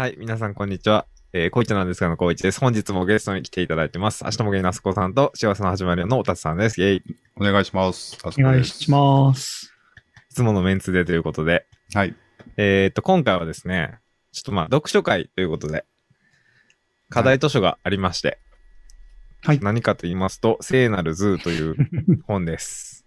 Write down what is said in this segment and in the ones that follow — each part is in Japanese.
はい、皆さんこんにちは。えー、こいちゃなんですがのこいちです。本日もゲストに来ていただいてます。明日もゲイナスコさんと幸せの始まりのおたつさんです。イェイ。いお願いします。あお願いします。つものメンツでということで。す。はい。えー、っと、今回はですね、ちょっとまあ、読書会ということで、課題図書がありまして、はい何かと言いますと、聖なるズーという 本です。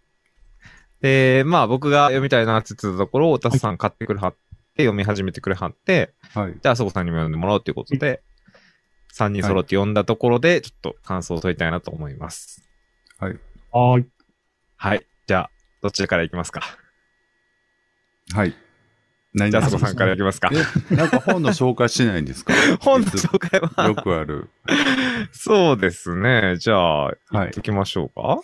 で、まあ僕が読みたいなって言ってたところ、おたつさん買ってくれはって、読み始めてくれはって、はい。じゃあ、あそこさんにも読んでもらおうということで、3人揃って読んだところで、ちょっと感想を問いたいなと思います。はい。はーい。はい。じゃあ、どっちからいきますか？はい。何じゃあ、あそこさんからいきますか。え、なんか本の紹介しないんですか？本の紹介よは、くある。そうですね。じゃあ、はい行っときましょうか。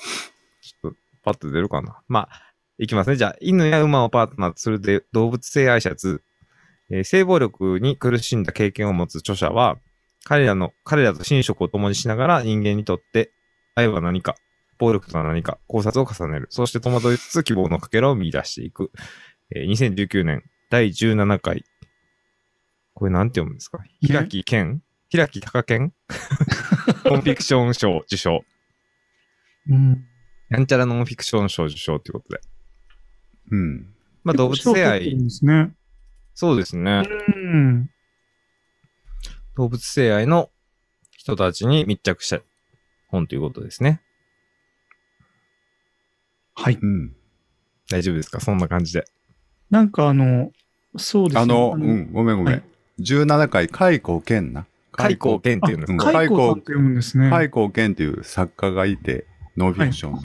ちょっと、パッと出るかな。まあ、いきますね。じゃあ、犬や馬をパートナーとするで動物性愛者2、えー性暴力に苦しんだ経験を持つ著者は、彼らの、彼らと寝食を共にしながら人間にとって愛は何か、暴力とは何か、考察を重ねる。そして戸惑いつつ希望のかけらを見出していく。えー2019年第17回。これなんて読むんですか？平木健平木隆健ノンフィクション賞受賞。うん。なんちゃらノンフィクション賞受賞ということで。うん。まあ動物性愛ですね。そうですね。うん。動物性愛の人たちに密着した本ということですね。はい。うん。大丈夫ですか？そんな感じで。なんかあの、そうですね。あの、うん、ごめんごめん。はい17回、開口健な。開口健っていうんですうんか、カイコさんって読むんですね。開口健っていう作家がいて、ノンフィクションの。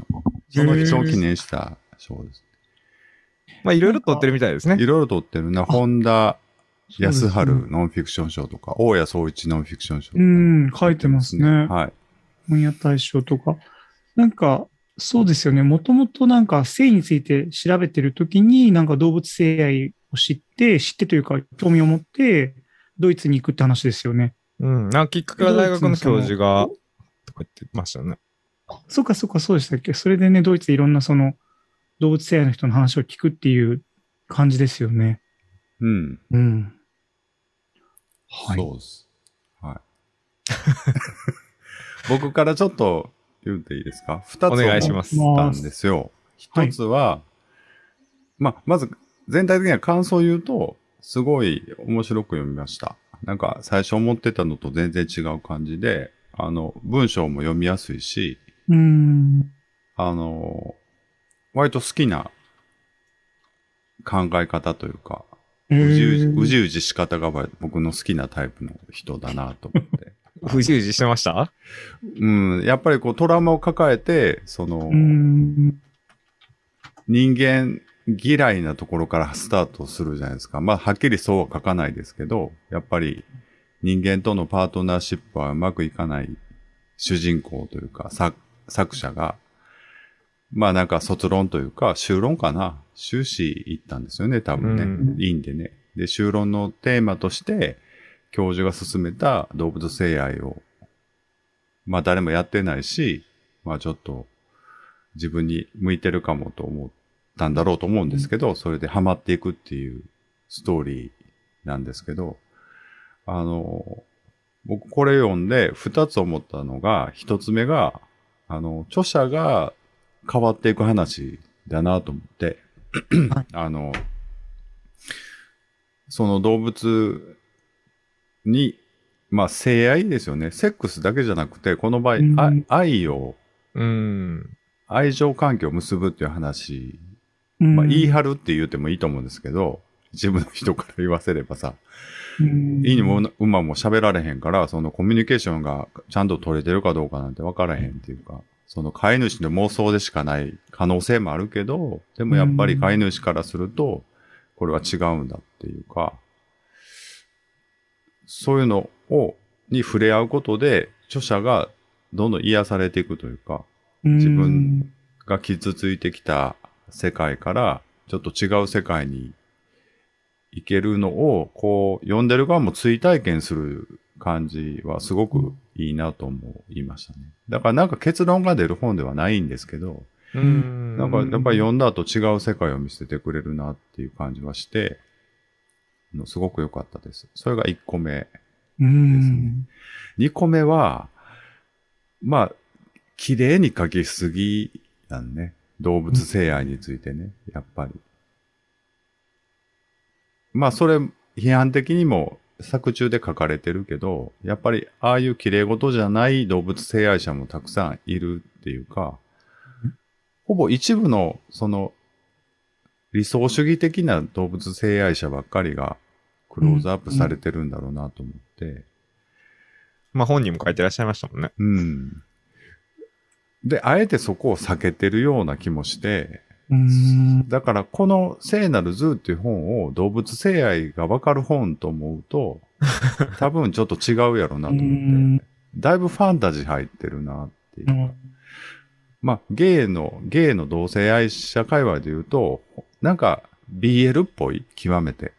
その人を記念した賞です。まあいろいろ撮ってるみたいですねい。ろいろ撮ってるな。本田康そう春ですねノンフィクション賞とか、大谷総一ノンフィクション賞とか。うん、書いてますね。はい。本屋大賞とか。なんか、そうですよね。もともとなんか性について調べてるときに、なんか動物性愛を知って、知ってというか興味を持って、ドイツに行くって話ですよね。うん。なんかきっかけは大学の教授が、とか言ってましたね。そっかそっか、そうでしたっけ。それでね、ドイツでいろんなその動物性愛の人の話を聞くっていう感じですよね。うん。うん。はい。そうです。はい。僕からちょっと言っていいですか？二つお願いします思ったんですよ。はい一つは、まあ、まず全体的には感想を言うと、すごい面白く読みました。なんか最初思ってたのと全然違う感じで、あの、文章も読みやすいし、うん。あの、割と好きな考え方というか、えうじうじ、ーうじうじ仕方が僕の好きなタイプの人だなと思って。不自由自してました？うん、やっぱりこうトラウマを抱えて、その、うん。人間嫌いなところからスタートするじゃないですか。まあ、はっきりそうは書かないですけど、やっぱり人間とのパートナーシップはうまくいかない主人公というか、作作者が、まあなんか卒論というか、修論かな修士行ったんですよね、多分ね。うんいいんでね。で、修論のテーマとして、教授が進めた動物性愛を、まあ誰もやってないし、まあちょっと自分に向いてるかもと思ったんだろうと思うんですけど、それでハマっていくっていうストーリーなんですけど、あの、僕これ読んで二つ思ったのが、一つ目が、あの、著者が変わっていく話だなと思って、あの、その動物に、まあ、性愛ですよね。セックスだけじゃなくて、この場合、うん。あ愛を、うん。愛情関係を結ぶっていう話、うん。まあ、言い張るって言ってもいいと思うんですけど、一部の人から言わせればさ、うん。犬も馬も喋られへんから、そのコミュニケーションがちゃんと取れてるかどうかなんて分からへんっていうか、その飼い主の妄想でしかない可能性もあるけど、でもやっぱり飼い主からすると、これは違うんだっていうか、そういうのを、に触れ合うことで、著者がどんどん癒されていくというか、自分が傷ついてきた世界から、ちょっと違う世界に行けるのを、こう、読んでる側も追体験する感じはすごくいいなと思いましたね。だからなんか結論が出る本ではないんですけど、うん。なんかやっぱり読んだ後違う世界を見せてくれるなっていう感じはして、のすごく良かったです。それが1個目。うん。2個目は、まあ、綺麗に描きすぎなんね。動物性愛についてね、やっぱり。まあ、それ、批判的にも作中で書かれてるけど、やっぱり、ああいう綺麗事じゃない動物性愛者もたくさんいるっていうか、ほぼ一部の、その、理想主義的な動物性愛者ばっかりが、クローズアップされてるんだろうなと思って、まあ本人も書いてらっしゃいましたもんね。うん。で、あえてそこを避けてるような気もして、うん。だからこの聖なるズーっていう本を動物性愛がわかる本と思うと、多分ちょっと違うやろなと思って、だいぶファンタジー入ってるなっていう。まあ、ゲイの、ゲイの同性愛者界隈で言うと、なんか BL っぽい極めて。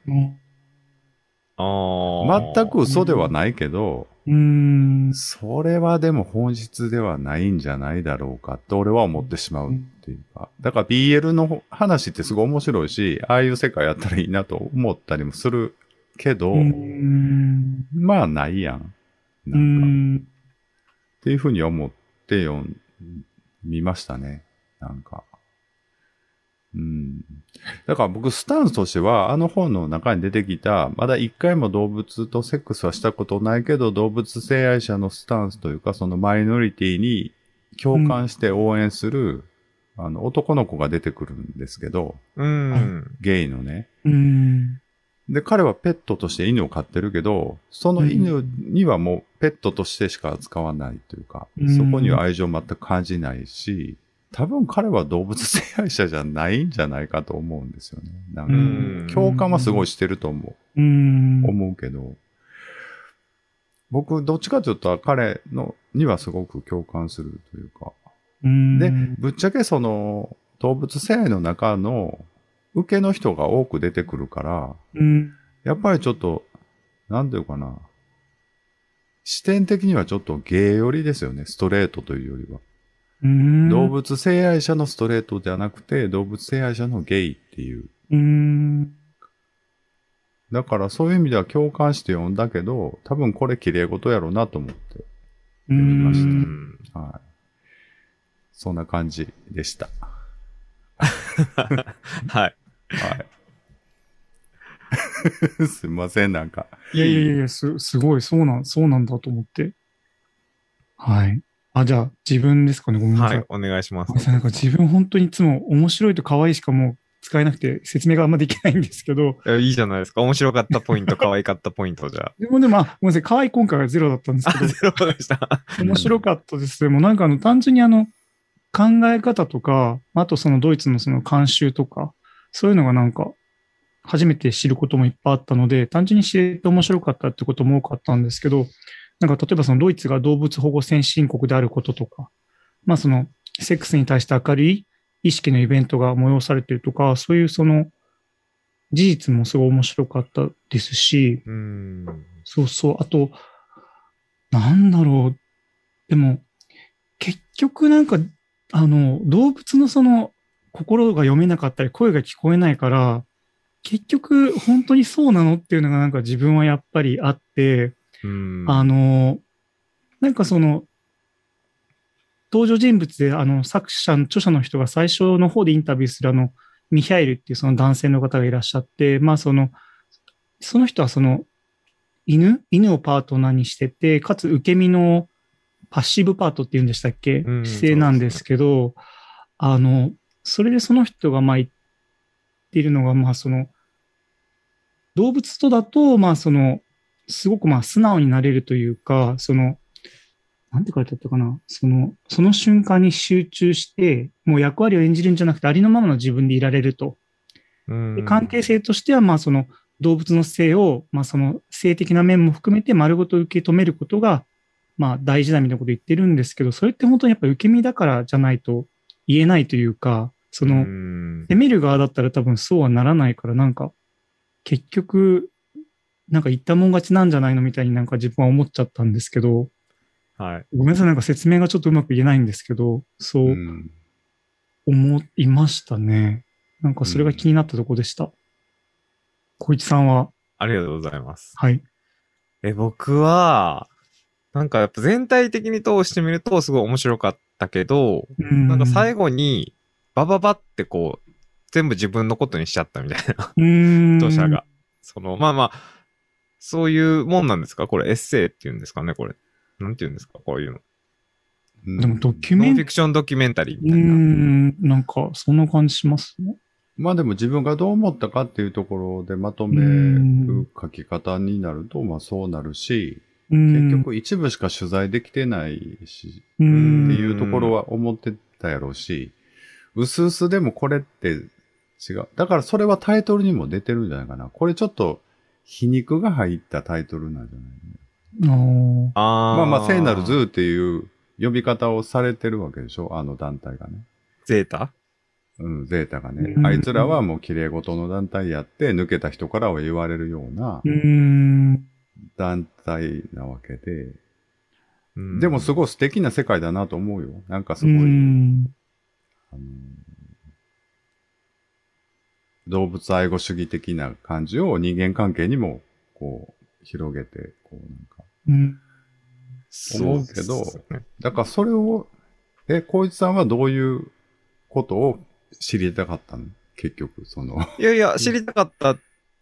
全く嘘ではないけど、うん。それはでも本質ではないんじゃないだろうかって俺は思ってしまうっていうか。だから BL の話ってすごい面白いし、ああいう世界やったらいいなと思ったりもするけど、うん。まあないやん。うなんか、っん。ていうふうに思って読ん見ましたね。なんか。うん。だから僕スタンスとしては、あの本の中に出てきた、まだ一回も動物とセックスはしたことないけど、動物性愛者のスタンスというか、そのマイノリティに共感して応援する、あの、男の子が出てくるんですけど、うん。ゲイのね。うん。で、彼はペットとして犬を飼ってるけど、その犬にはもうペットとしてしか扱わないというか、うんそこには愛情を全く感じないし、多分彼は動物性愛者じゃないんじゃないかと思うんですよね。なんかうん共感はすごいしてると思うんう、。思うけど、僕、どっちかというと彼のにはすごく共感するというか、うん。で、ぶっちゃけその動物性愛の中の受けの人が多く出てくるから、うん。やっぱりちょっと、なんていうかな。視点的にはちょっとゲイ寄りですよね。ストレートというよりは。うん。動物性愛者のストレートじゃなくて、動物性愛者のゲイっていう。うん。だからそういう意味では共感して読んだけど、多分これ綺麗事やろうなと思って。う。見ましたうんん。はい。そんな感じでした。はい。はい。すいません、なんか。いやいやいやいや、す、すごい、そうなん、そうなんだと思って。はい。あ、じゃあ、自分ですかね。ごめんなさい。はい。お願いします。なんか自分本当にいつも面白いと可愛いしかもう使えなくて説明があんまできないんですけど、いやいいじゃないですか。面白かったポイント、可愛かったポイントじゃでもでも、あごめんなさい、可愛い今回はゼロだったんですあ。けどあ、ゼロでした。面白かったです。でもなんかあの、単純にあの、考え方とか、あとそのドイツのその慣習とか、そういうのがなんか、初めて知ることもいっぱいあったので、単純に知れて面白かったってことも多かったんですけど、なんか例えばそのドイツが動物保護先進国であることとか、まあその、セックスに対して明るい意識のイベントが催されてるとか、そういうその、事実もすごい面白かったですし、うん。そうそう。あと、なんだろう。でも、結局なんか、あの、動物のその、心が読めなかったり、声が聞こえないから、結局、本当にそうなのっていうのがなんか自分はやっぱりあって、うん。あの、なんかその、登場人物で、あの、作者、著者の人が最初の方でインタビューするあの、ミヒャエルっていうその男性の方がいらっしゃって、まあその、その人はその、犬？犬をパートナーにしてて、かつ受け身のパッシブパートっていうんでしたっけ？うん姿勢なんですけど、あの、それでその人がまあ言っているのが、まあその、動物とだと、まあその、すごくまあ素直になれるというか、その、なんて書いてあったかな。その、その瞬間に集中して、もう役割を演じるんじゃなくて、ありのままの自分でいられると。うんで関係性としては、まあその動物の性を、まあその性的な面も含めて丸ごと受け止めることが、まあ大事だみたいなこと言ってるんですけど、それって本当にやっぱ受け身だからじゃないと言えないというか、その、うん攻める側だったら多分そうはならないから、なんか、結局、なんか言ったもん勝ちなんじゃないのみたいになんか自分は思っちゃったんですけど、はい。ごめんなさい、なんか説明がちょっとうまく言えないんですけど、そううん思いましたね。なんかそれが気になったとこでした。小市さんは？ありがとうございます。はい。え、僕は、なんかやっぱ全体的に通してみるとすごい面白かったけど、ななんか最後に、バババってこう、全部自分のことにしちゃったみたいな、後著者が。。その、まあまあ、そういうもんなんですか？これエッセイっていうんですかね？これ。なんていうんですか？こういうの。うんでもドキュメンノンフィクションドキュメンタリーうみたいな。ん、なんか、そんな感じします？ね。まあでも自分がどう思ったかっていうところでまとめうんる書き方になると、まあそうなるし、うん結局一部しか取材できてないし、うん、っていうところは思ってたやろうし、うすうすでもこれって違う。だからそれはタイトルにも出てるんじゃないかな。これちょっと皮肉が入ったタイトルなんじゃないああまあまあ聖なるズーっていう呼び方をされてるわけでしょ？あの団体がね。ゼータ？うん、ゼータがねう。んあいつらはもう綺麗事の団体やって、抜けた人からは言われるようなうん。団体なわけで。うんでもすごい素敵な世界だなと思うよ。なんかすうごい、ん。あの動物愛護主義的な感じを人間関係にも、こう、広げて、こうなんか。うん。思うけどだからそれを、え、光一さんはどういうことを知りたかったの？結局、その。いやいや、知りたかった。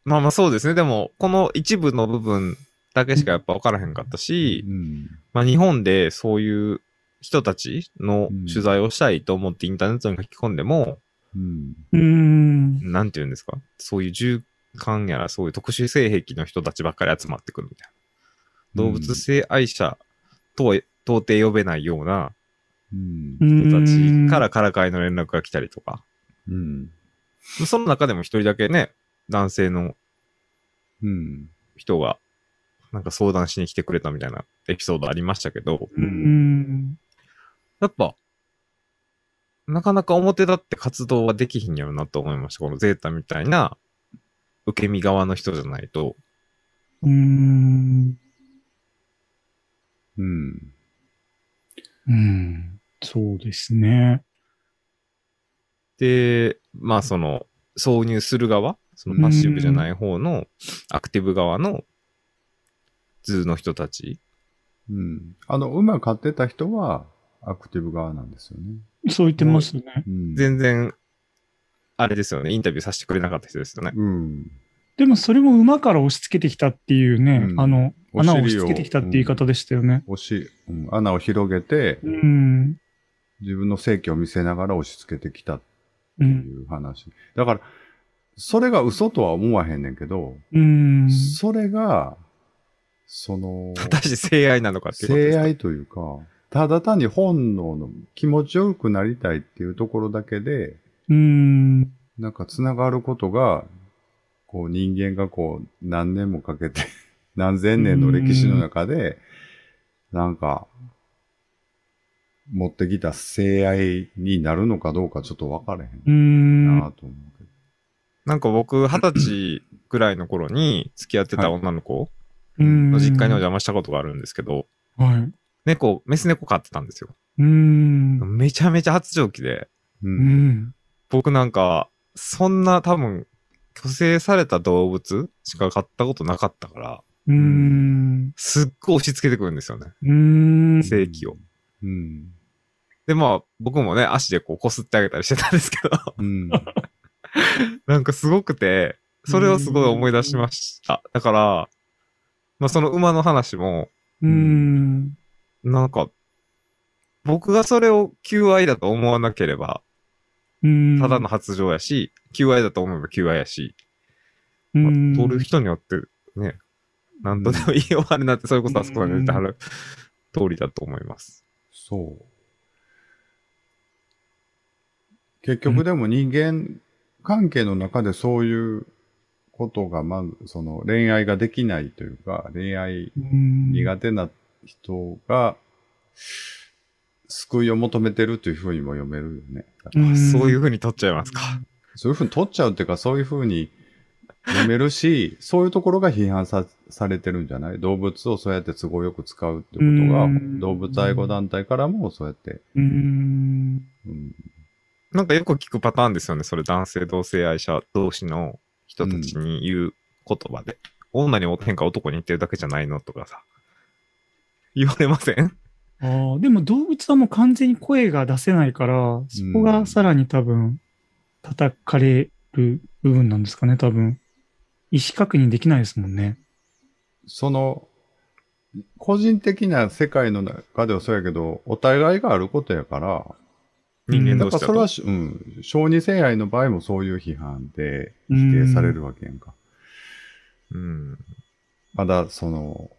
まあまあそうですね。でも、この一部の部分だけしかやっぱ分からへんかったし、うん。まあ日本でそういう人たちのうん取材をしたいと思ってインターネットに書き込んでも、うん。うん。なんて言うんですか？そういう銃艦やらそういう特殊性癖の人たちばっかり集まってくるみたいな。動物性愛者とは到底呼べないようなうん。人たちからからかいの連絡が来たりとか。うん。その中でも一人だけね、男性のうん。人が、なんか相談しに来てくれたみたいなエピソードありましたけど、う。ん。やっぱ、なかなか表立って活動はできひんやろなと思いました。このゼータみたいな、受け身側の人じゃないと。うん。うん。うん。そうですね。で、まあその、挿入する側、そのパッシブじゃない方の、アクティブ側の、図の人たち。うん。あの、馬飼ってた人は、アクティブ側なんですよね。そう言ってますね。うん。全然、あれですよね、インタビューさせてくれなかった人ですよね。うん。でもそれも馬から押し付けてきたっていうね、うんあの、穴を押し付けてきたっていう言い方でしたよね。押し、うん、穴を広げて、うん。自分の正気を見せながら押し付けてきたってう。いうん話。だから、それが嘘とは思わへんねんけど、うん。それが、その、果たして性愛なのかっていうことですか？性愛というか、ただ単に本能の気持ちよくなりたいっていうところだけで、うん。なんか繋がることが、こう人間がこう何年もかけて、何千年の歴史の中で、なんか、持ってきた性愛になるのかどうかちょっと分からへんうん。なと思うけど。なんか僕、二十歳ぐらいの頃に付き合ってた女の子うん。の実家にお邪魔したことがあるんですけど、はい。猫、メス猫飼ってたんですよ。うん。めちゃめちゃ発情期で、う。うんん。僕なんか、そんな多分、虚勢された動物しか飼ったことなかったから、うん。すっごい押し付けてくるんですよね。うん。正気を。うん。で、まあ、僕もね、足でこう、擦ってあげたりしてたんですけど、うん。なんかすごくて、それをすごい思い出しました。だから、まあその馬の話も、うん。なんか、僕がそれを求愛だと思わなければ、うん。ただの発情やし、求愛だと思えば求愛やし、まあうん。通る人によってね、なんとでも言い終わるなって、それこそあそこに出てはる通りだと思います。そう。結局でも人間関係の中でそういうことが、まず、その恋愛ができないというか、恋愛うん。苦手な人が、救いを求めてるというふうにも読めるよね。うんそういう風に取っちゃいますか。そういうふうに取っちゃうっていうか、そういうふうに読めるし、そういうところが批判さされてるんじゃない？動物をそうやって都合よく使うってことがうん、動物愛護団体からもそうやって、うん。うん、なんかよく聞くパターンですよね。それ男性同性愛者同士の人たちに言う言葉で。女におってんか男に言ってるだけじゃないのとかさ。言われません？ああ、でも動物はもう完全に声が出せないから、そこがさらに多分、叩かれる部分なんですかね、多分。意思確認できないですもんね。その、個人的な世界の中ではそうやけど、お互いがあることやから、人間だ同士だと。からそれはし、うん、小児性愛の場合もそういう批判で否定されるわけやんか。うん。まだその、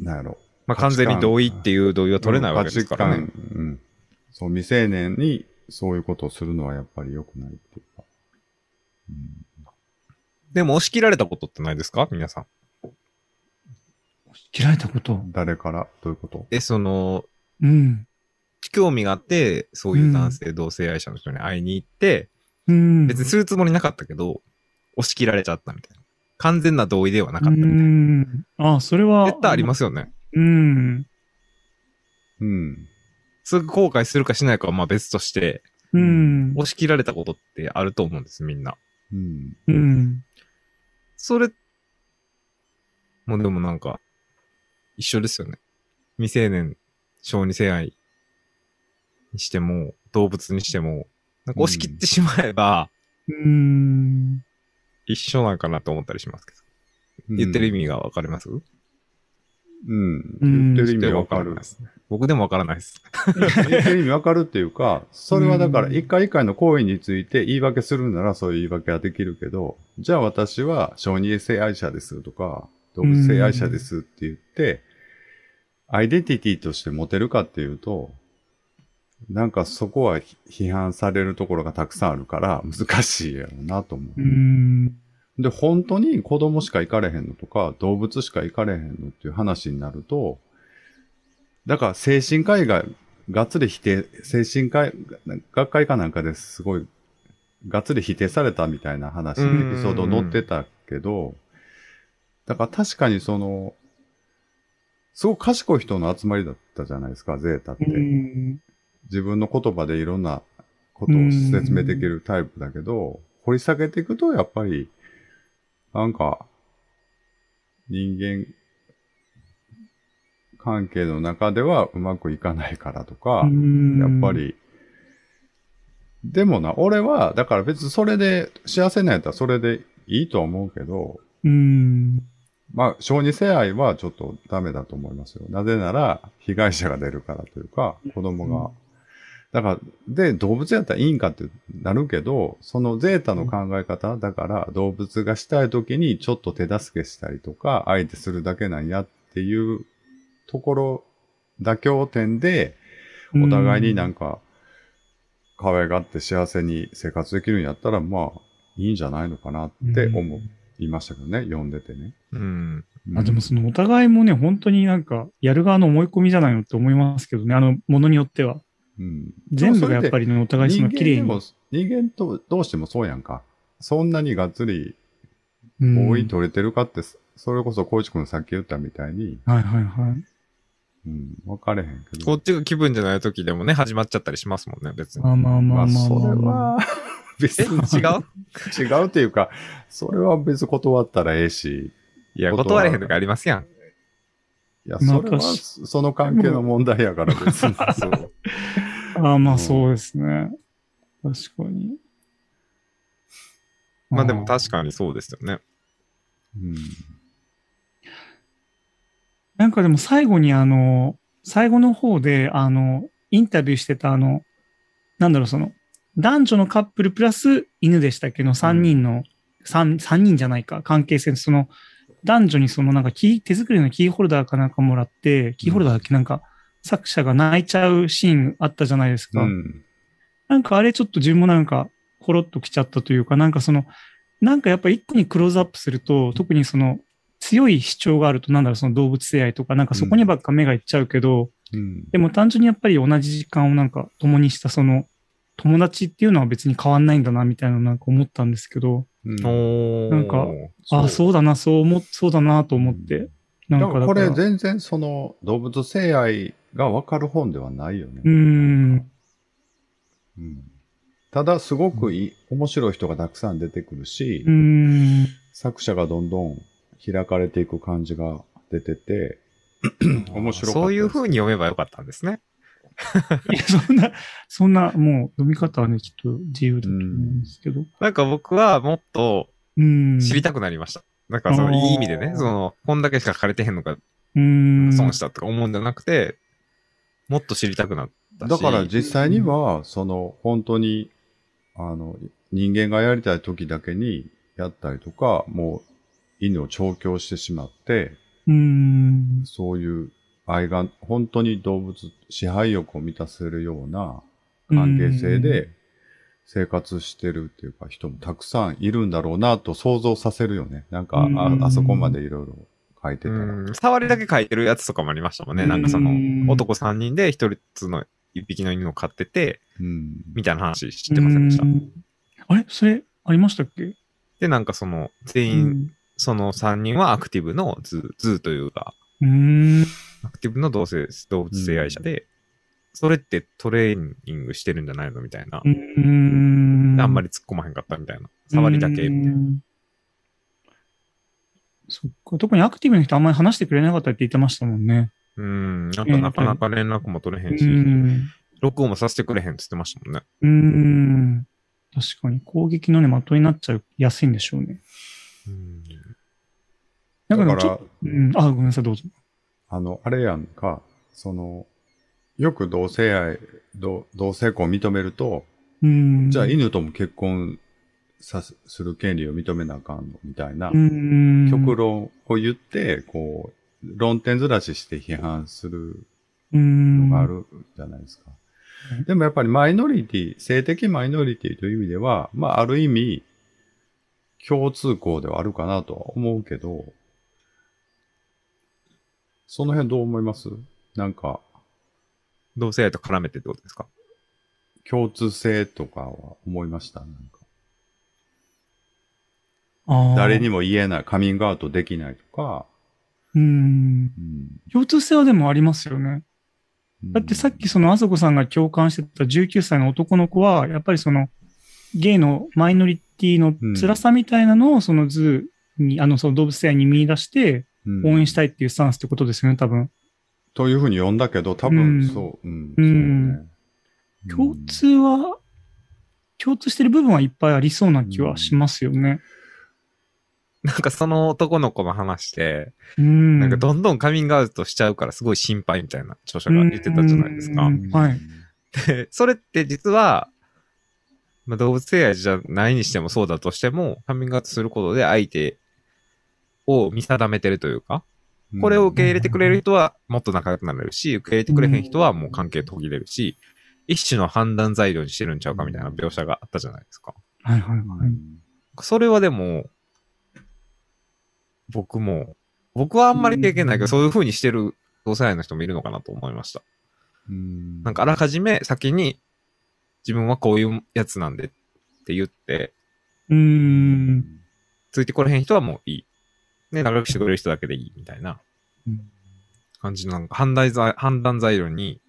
なんやろ。まあ完全に同意っていう同意は取れないわけですからね。うん。そう、未成年にそういうことをするのはやっぱり良くないっていうか。うんでも押し切られたことってないですか？皆さん。切られたこと？誰から？どういうこと？え、その、うん。興味があって、そういう男性同性愛者の人に会いに行って、うん。別にするつもりなかったけど、押し切られちゃったみたいな。完全な同意ではなかったうみたいな。ん。ああ、それは。絶対ありますよね。うん。うん。すぐ後悔するかしないかはまあ別として、うん。押し切られたことってあると思うんです、みんな。うん。うん。それ、もうでもなんか、一緒ですよね。未成年、小児性愛にしても、動物にしても、なんか押し切ってしまえば、うん。一緒なんかなと思ったりしますけど。言ってる意味がわかります、うん。うん言ってる意味わかる。僕でもわからないです。言ってる意味わかるっていうか、それはだから一回一回の行為について言い訳するならそういう言い訳はできるけど、じゃあ私は小児性愛者ですとか、動物性愛者ですって言って、アイデンティティとして持てるかっていうと、なんかそこは批判されるところがたくさんあるから難しいやろうなと思う。うん。で、本当に子供しか行かれへんのとか、動物しか行かれへんのっていう話になると、だから精神科医ががっつり否定、精神科医、学会かなんかですごい、がっつり否定されたみたいな話、エうんピソード載ってたけど、だから確かにその、すごく賢い人の集まりだったじゃないですか、ゼータって。うん。自分の言葉でいろんなことを説明できるタイプだけど、掘り下げていくと、やっぱり、なんか、人間関係の中ではうまくいかないからとか、やっぱ。り、でもな、俺は、だから別にそれで幸せなんやったらそれでいいとは思うけど、うん。まあ、小児性愛はちょっとダメだと思いますよ。なぜなら、被害者が出るからというか、子供が。だから、で、動物やったらいいんかってなるけど、そのゼータの考え方、だから動物がしたい時にちょっと手助けしたりとか、相手するだけなんやっていうところ、妥協点で、お互いになんか、可愛がって幸せに生活できるんやったら、まあ、いいんじゃないのかなって思いましたけどね、読んでてね。うん。あ、でもそのお互いもね、本当になんか、やる側の思い込みじゃないのって思いますけどね、あの、ものによっては。うん、全部がやっぱりね、お互いその綺麗に。人間とどうしてもそうやんか。そんなにがっつりうん合意取れてるかって、それこそ小市君さっき言ったみたいに、はいはいはい。うん、分かれへんけど。こっちが気分じゃない時でもね、始まっちゃったりしますもんね、別に。まあまあままあ、あまあそれまあ。は、別え、に違う？違うっていうか、それは別に断ったらええし、いや、断れへん時ありますやん。いや、まあそれは、確その関係の問題やから別に。そう。ああ、まあうんそうですね。確かに。まあでもか確かにそうですよね。うん。なんかでも最後にあの、最後の方で、あの、インタビューしてたあの、なんだろう、その、男女のカップルプラス犬でしたっけ？の3人の、三三人じゃないか、関係性、その、男女にそのなんかキー、手作りのキーホルダーかなんかもらって、キーホルダーだっけ？なんか、作者が泣いちゃうシーンあったじゃないですか。うん。なんかあれちょっと自分もなんか、コロッときちゃったというか、なんかその、なんかやっぱ一個にクローズアップすると、特にその、強い主張があると、なんだろう、その動物性愛とか、なんかそこにばっか目がいっちゃうけど、うん。でも単純にやっぱり同じ時間をなんか共にしたその、友達っていうのは別に変わんないんだな、みたいななんか思ったんですけど、うん。なんかああ、そうだな、そう思っ、そうだなと思って、なんだかこから。だから、れ全然その動物性愛が分かる本ではないよね。うーん、うん。ただすごくいい、面白い人がたくさん出てくるしうー、ん、作者がどんどん開かれていく感じが出てて、面白かった。そういう風に読めばよかったんですね。いや、そんな、そんな、もう読み方はね、きっと自由だと思うんですけど。なんか僕はもっとうん。知りたくなりました。なんかそのいい意味でね、その、こんだけしか書かれてへんのかうん。損したとか思うんじゃなくて、もっと知りたくなったし。だから実際には、その、本当に、あの、人間がやりたい時だけにやったりとか、もう、犬を調教してしまって、うん。そういう愛が、本当に動物、支配欲を満たせるような関係性で生活してるっていうか人もたくさんいるんだろうなと想像させるよね。なんか、うんああそこまでいろいろ書いてたら。うん、触りだけ書いてるやつとかもありましたもんね。うんなんかその、男3人で一つの一匹の犬を飼ってて、うん。みたいな話知ってませんでした？う。んあれ？それ、ありましたっけ？で、なんかその、全員、その3人はアクティブのズー、ズーというか、うん。アクティブの動性動物性愛者で、それってトレーニングしてるんじゃないのみたいな。うん。あんまり突っ込まへんかったみたいな。触りだけみたいな。うんそっか。特にアクティブな人あんまり話してくれなかったって言ってましたもんね。うん。なんかなかなか連絡も取れへんうし、ん。録音もさせてくれへんって言ってましたもんね。うん。確かに攻撃のね、的になっちゃいやすいんでしょうね。うん。なんかでだからもちょっと、、うん、あ、ごめんなさい、どうぞ。あの、あれやんか、その、よく同性愛、同同性婚を認めると、うん。じゃあ犬とも結婚さすする権利を認めなあかんのみたいな、うん。極論を言って、こう、論点ずらしして批判するうん。のがあるじゃないですか。うんでもやっぱりマイノリティ、性的マイノリティという意味では、まあある意味、共通項ではあるかなとは思うけど、その辺どう思います？なんか、同性愛と絡めてってことですか？共通性とかは思いました？なんか。あー。誰にも言えない、カミングアウトできないとか、うん。うん。共通性はでもありますよね。だってさっきそのあそこさんが共感してた19歳の男の子は、やっぱりその、ゲイのマイノリティの辛さみたいなのをその図に、あの、その動物性愛に見出してうん応援したいっていうスタンスってことですよね、多分。というふうに読んだけど、多うん分そう、うん。うんそう共ね通は、共通してる部分はいっぱいありそうな気はしますよね。なんかその男の子の話で、うん。なんかどんどんカミングアウトしちゃうからすごい心配みたいな著者が言ってたじゃないですかう。んはい。で、それって実は、まあ、動物性愛じゃないにしてもそうだとしても、カミングアウトすることで相手を見定めてるというか、これを受け入れてくれる人はもっと仲良くなれるし、受け入れてくれへん人はもう関係途切れるし、一種の判断材料にしてるんちゃうかみたいな描写があったじゃないですか。はいはいうんはい。それはでも、僕も、僕はあんまり経験ないけど、うんそういう風にしてる同性愛の人もいるのかなと思いました。うんなんかあらかじめ先に自分はこういうやつなんでって言って、うーん。ついてこれへん人はもういい。ね、仲良くしてくれる人だけでいいみたいなうん感じのなんか判断材判断材料に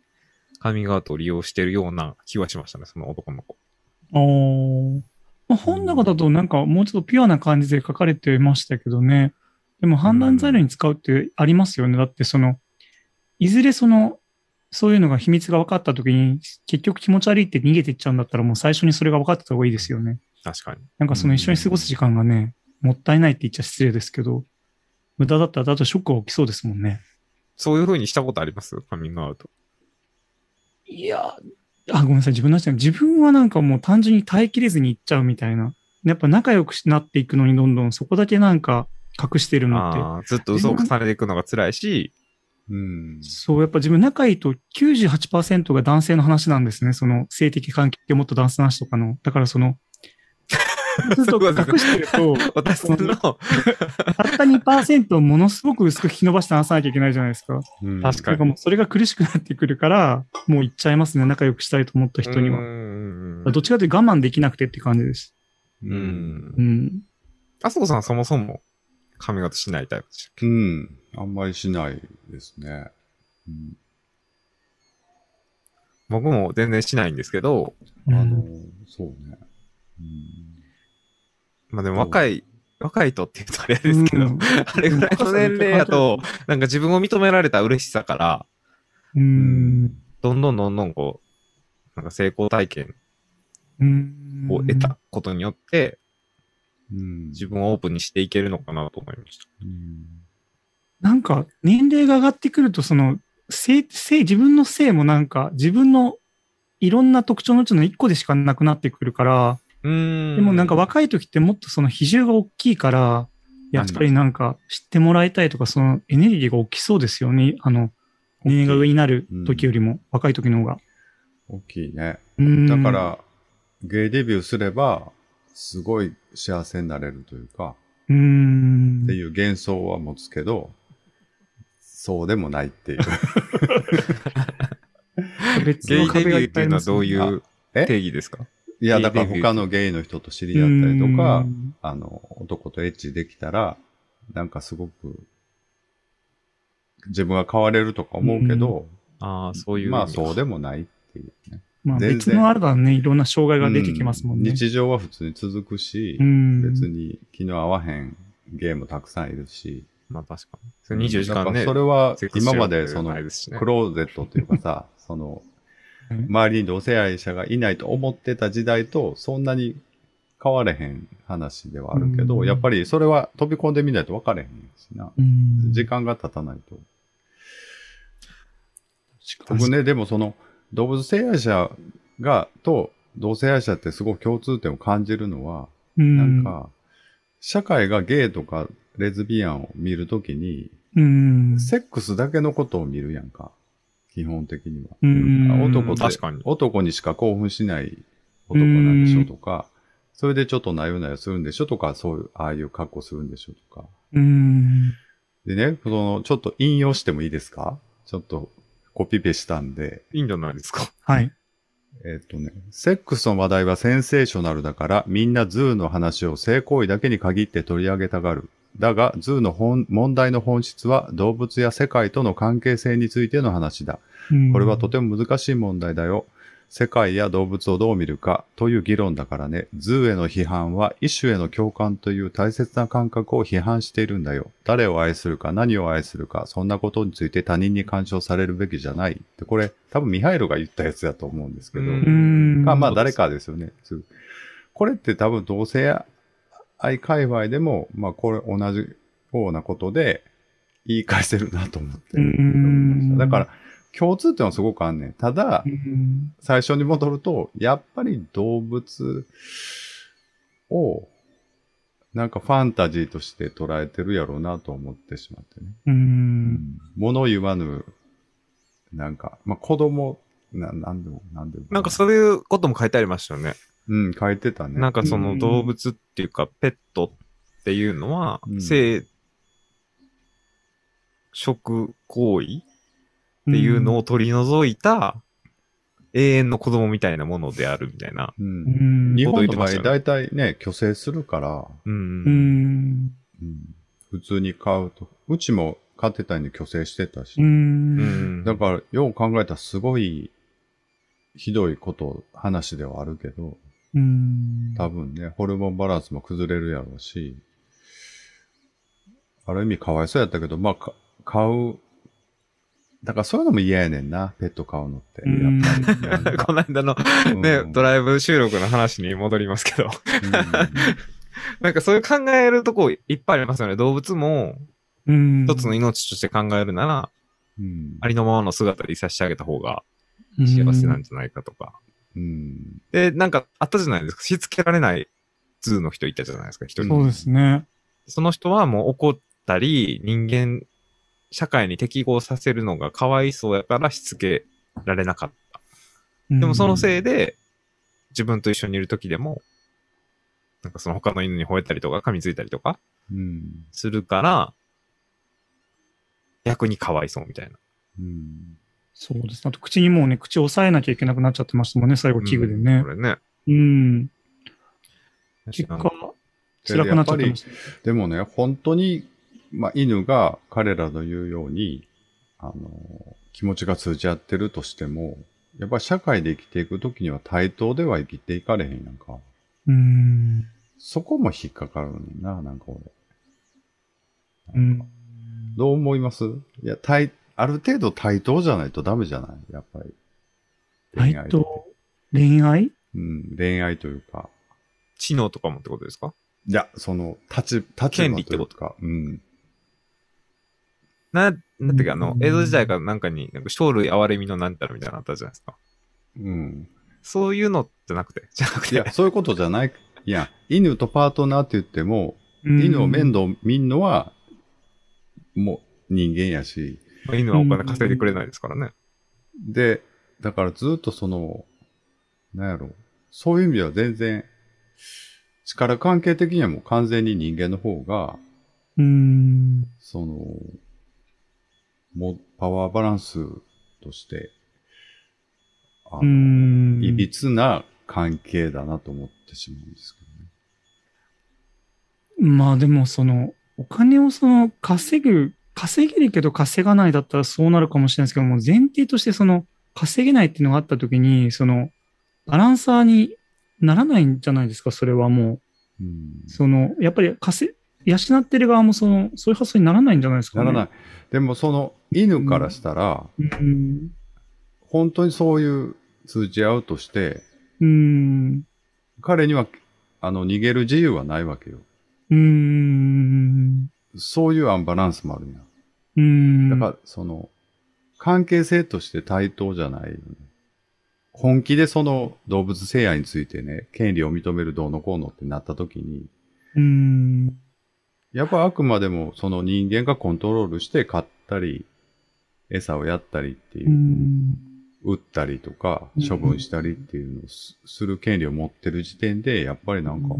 カミングアウトを利用してるような気はしましたね、その男の子。あーまあ、本の中だとなんかもうちょっとピュアな感じで書かれてましたけどね。でも判断材料に使うってありますよね。だってその、いずれその、そういうのが秘密が分かった時に結局気持ち悪いって逃げていっちゃうんだったらもう最初にそれが分かってた方がいいですよね。確かに。なんかその一緒に過ごす時間がね、もったいないって言っちゃ失礼ですけど、無駄だったらだとショックが起きそうですもんね。そういう風にしたことあります？カミングアウト。いや、あ、ごめんなさい、自分の話だ自分はなんかもう単純に耐えきれずに行っちゃうみたいな。やっぱ仲良くなっていくのにどんどんそこだけなんか隠してるのって。ずっと嘘を重ねていくのが辛いし、うん。そう、やっぱ自分仲いいと98%が男性の話なんですね。その性的関係をもっと男性の話とかの。だからその、ずっと隠してると、私の、たった2%をものすごく薄く引き伸ばして話さなきゃいけないじゃないですか。うん確かにだからもうそれが苦しくなってくるから、もう行っちゃいますね。仲良くしたいと思った人には。はどっちかというと我慢できなくてって感じです。う。うん。うん。あそこさんはそもそもカミングアウトしないタイプでしたっけ？うん。あんまりしないですね。うん僕も全然しないんですけど、あのうん、そうね。うんまあでも若い若いとって言うとあれですけど、うん あれぐらいの年齢やと、なんか自分を認められた嬉しさから、うん。どんどんどんどんこう、なんか成功体験うん。を得たことによって、うん。自分をオープンにしていけるのかなと思いました。うんなんか、年齢が上がってくると、その、性、性、自分の性もなんか、自分のいろんな特徴のうちの一個でしかなくなってくるから、うーん。でもなんか若い時ってもっとその比重が大きいから、やっぱりなんか知ってもらいたいとか、そのエネルギーが大きそうですよね。あの、年齢が上になる時よりも、若い時の方が。大きいね。うんだか、ら、ゲイデビューすれば、すごい幸せになれるというか、うんって。いう幻想は持つけど、そうでもないっていう。別ゲイデの壁がいビューっていうのはっぱいありますどういうえ？定義ですか？いや、だから他のゲイの人と知り合ったりとかう、んあの、男とエッチできたら、なんかすごく、自分が変われるとか思うけど、ああ、そういう。まあそうでもないっていうね。まあ別のあればね、いろんな障害が出てきますもんね。う日常は普通に続くし、うん。別に気の合わへんゲームたくさんいるし。まあ確かに。それ24時間ね。だからそれは今までそのクローゼットっていうかさ、そのうん周りに同性愛者がいないと思ってた時代とそんなに変われへん話ではあるけど、うんやっぱりそれは飛び込んでみないと分かれへんしな。うん時間が経たないと。僕ね、でもその動物性愛者が、と同性愛者ってすごく共通点を感じるのは、うんなんか、社会がゲイとかレズビアンを見るときに、うん。セックスだけのことを見るやんか。基本的には。うん男確かに男にしか興奮しない男なんでしょとか、それでちょっとなよなよするんでしょとか、そういう、ああいう格好するんでしょとか。うん。でね、その、ちょっと引用してもいいですか？ちょっとコピペしたんで、いいんじゃないですか？はい。えっ、とね、セックスの話題はセンセーショナルだから、みんなズーの話を性行為だけに限って取り上げたがる。だが、ズーの本問題の本質は動物や世界との関係性についての話だ。これはとても難しい問題だよ。世界や動物をどう見るかという議論だからね。ズーへの批判は異種への共感という大切な感覚を批判しているんだよ。誰を愛するか何を愛するか、そんなことについて他人に干渉されるべきじゃない。でこれ、多分ミハイロが言ったやつだと思うんですけど。まあ誰かですよね。これって多分同性愛界隈でも、まあこれ同じようなことで言い返せるなと思ってるうんだから共通点はすごくあんねん。ただう、ん最初に戻ると、やっぱり動物をなんかファンタジーとして捉えてるやろうなと思ってしまってね。うん。物言わぬ、なんか、まあ子供、ななんでも、なんでも。なんかそういうことも書いてありましたよね。うん、書いてたね。なんかそうんの動物っていうか、ペットっていうのはう、ん性、食行為っていうのを取り除いた、永遠の子供みたいなものであるみたいな。う。うんん。日本の場合、大体ね、虚勢するから、うん。普通に買うと。うちも飼ってたのに虚勢してたし。う。うんん。だから、よう考えたらすごい、ひどいこと、話ではあるけど、うん。多分ね、ホルモンバランスも崩れるやろうし、ある意味かわいそうやったけど、まあ、か買う、だからそういうのも嫌やねんな、ペット飼うのって。うんやっぱり。この間のね、うんドライブ収録の話に戻りますけど、うんなんかそういう考えるとこいっぱいありますよね。動物もうん。一つの命として考えるなら、うんありのままの姿でいさせてあげた方が幸せなんじゃないかとか。うんで、なんかあったじゃないですか。しつけられないズーの人いたじゃないですか、一人。そうですね。その人はもう怒ったり、人間、社会に適合させるのがかわいそうやからしつけられなかった。でもそのせいで、自分と一緒にいる時でも、なんかその他の犬に吠えたりとか噛みついたりとかうんするから、逆にかわいそうみたいな。うんそうですね。あと口にもうね、口を押さえなきゃいけなくなっちゃってましたもんね、最後器具でねこ。れね。うん。結果、辛くなっちゃってました。でもね、本当に、まあ、犬が彼らの言うように、あの、気持ちが通じ合ってるとしても、やっぱり社会で生きていくときには対等では生きていかれへんやんか。うん。そこも引っかかるねんな、なんか俺。うん。どう思います？いや、対、ある程度対等じゃないとダメじゃない？やっぱり。対等？恋愛うん、恋愛というか。知能とかもってことですか？いや、その、立ち、立権利ってこと？か。うん。な、なんていうか、あのう、ん江戸時代からなんかに、なんか、生類憐れみのなんたらみたいなのあったじゃないですか。うん。そういうのじゃなくて、じゃなくて。いや、そういうことじゃない。いや、犬とパートナーって言っても、犬を面倒見んのは、もう人間やし、まあ犬はお金稼いでくれないですからね。で、だからずっとその、なんやろ、そういう意味では全然、力関係的にはもう完全に人間の方が、うん。その、もうパワーバランスとして、あうの、ん。いびつな関係だなと思ってしまうんですけどね。まあでもその、お金をその稼ぐ、稼げるけど稼がないだったらそうなるかもしれないですけども、前提としてその、稼げないっていうのがあったときに、その、バランサーにならないんじゃないですか、それはもうんう。その、やっぱり稼、養ってる側もその、そういう発想にならないんじゃないですかね。ならない。でもその犬からしたら、うん。本当にそういう通じ合うとして、うん。彼には、あの、逃げる自由はないわけよ。うん。そういうアンバランスもあるんや。うん。だから、その、関係性として対等じゃないよね。本気でその動物性愛についてね、権利を認めるどうのこうのってなった時に、うん。やっぱあくまでもその人間がコントロールして飼ったり、餌をやったりっていうう、ん。売ったりとかうん、処分したりっていうのをすする権利を持ってる時点で、やっぱりなんか、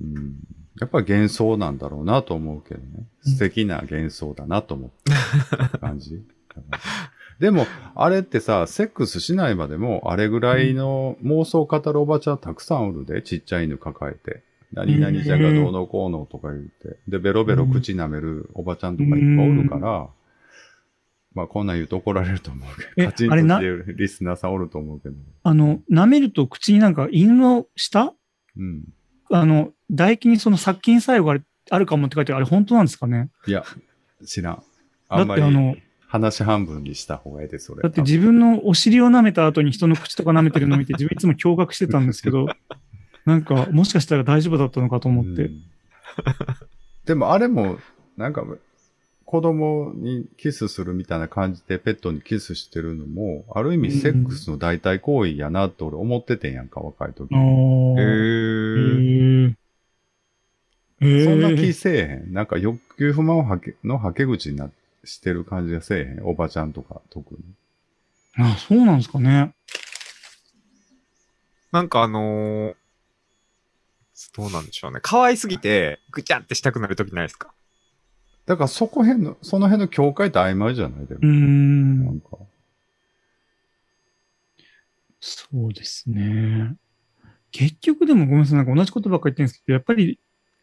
うん、やっぱり幻想なんだろうなと思うけどね。うん素敵な幻想だなと思った感じ。でも、あれってさ、セックスしないまでも、あれぐらいの妄想を語るおばちゃんたくさんおるで、ちっちゃい犬抱えて。何々じゃがどうのこうのとか言って。で、ベロベロ口舐めるおばちゃんとかいっぱいおるから、まあこんなん言うと怒られると思うけえど、カチンとあれなしてるリスナーさんおると思うけど。あの、舐めると口になんか犬の舌？うん。あの、唾液にその殺菌作用があるかもって書いてあるあれ本当なんですかね？いや、知らん。だあんまってあのり、話半分にした方がいいです、それ。だって自分のお尻を舐めた後に人の口とか舐めてるのを見て自分いつも驚愕してたんですけど、なんかもしかしたら大丈夫だったのかと思って。うんでもあれも、なんか、子供にキスするみたいな感じでペットにキスしてるのも、ある意味セックスの代替行為やなと俺思っててんやんか、若い時。あーへへー。ーへーそんな気せえへん。なんか欲求不満をはけのはけ口になしてる感じがせえへん。おばちゃんとか特に。あ、そうなんですかね。なんかあのー、どうなんでしょうね。可愛すぎて、ぐちゃってしたくなるときないですか？だからそこへんの、その辺の境界って曖昧じゃない？でもうー。んな。んか。そうですね。結局でもごめんなさい、なんか同じことばっかり言ってるんですけど、やっぱり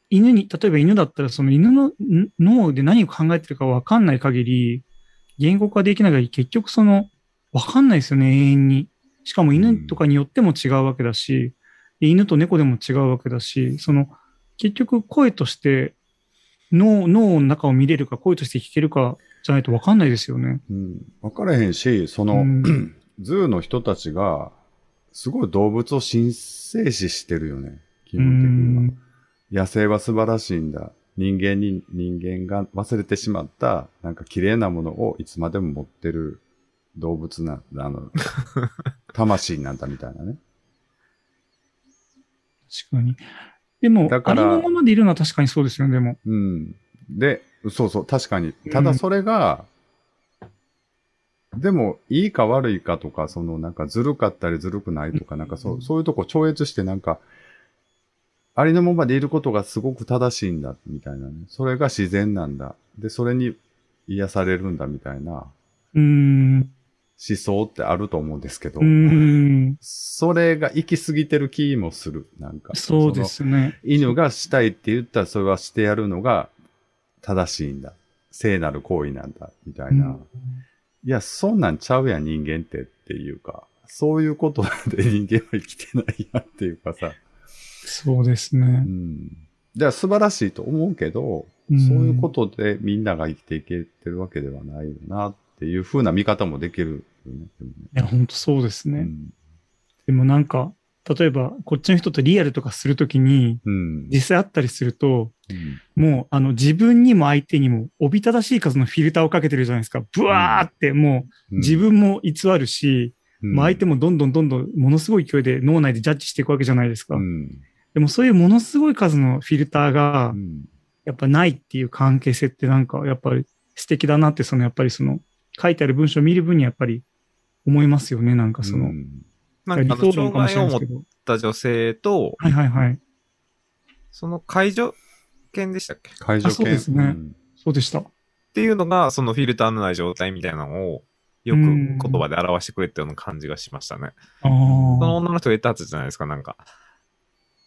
犬に、例えば犬だったらその犬のん脳で何を考えてるかわかんない限り、言語化できない限り結局その、わかんないですよね、永遠に。しかも犬とかによっても違うわけだし、犬と猫でも違うわけだし、その、結局声として脳、脳の中を見れるか声として聞けるかじゃないとわかんないですよね。うん。わからへんし、その、うん ズーの人たちが、すごい動物を神聖視してるよね。基う本的には。ん野生は素晴らしいんだ。人間に、人間が忘れてしまった、なんか綺麗なものをいつまでも持ってる動物な。あの、魂なんだみたいなね。確かに。でも、だからありのままでいるのは確かにそうですよね、でも。うん。で、そうそう、確かに。ただそれが、でも、いいか悪いかとか、そのなんかずるかったりずるくないとか、なんかそう、そういうとこ超越してなんか、ありのままでいることがすごく正しいんだ、みたいなね。それが自然なんだ。で、それに癒されるんだ、みたいなうーん。思想ってあると思うんですけど。それが行き過ぎてる気もする。なんか。そうですね。犬がしたいって言ったら、それはしてやるのが正しいんだ。聖なる行為なんだ、みたいな。うんいや、そんなんちゃうやん、人間ってっていうか、そういうことで人間は生きてないやっていうかさ。そうですねう。ん。じゃあ素晴らしいと思うけど、うんそういうことでみんなが生きていけてるわけではないよなっていう風な見方もできるよね。いや、本当そうですね。うんでもなんか、例えば、こっちの人とリアルとかするときに、うん。実際会ったりすると、うんもう、あの、自分にも相手にも、おびただしい数のフィルターをかけてるじゃないですか。ブワーって、もう、自分も偽るし、まあ相手もどんどんどんどん、ものすごい勢いで脳内でジャッジしていくわけじゃないですか。うん。でもそういうものすごい数のフィルターがう、んやっぱないっていう関係性ってなんか、やっぱり素敵だなって、その、やっぱりその、書いてある文章を見る分にやっぱり思いますよね。なんかその、うんなんか理想論障害を持っですけど。た女性と、はいはいはい。その介助犬でしたっけ？っ解除あそうですねうんそうでした。ていうのが、そのフィルターのない状態みたいなのを、よく言葉で表してくれたような感じがしましたね。ああ。その女の人が言ったはずじゃないですか、なんか。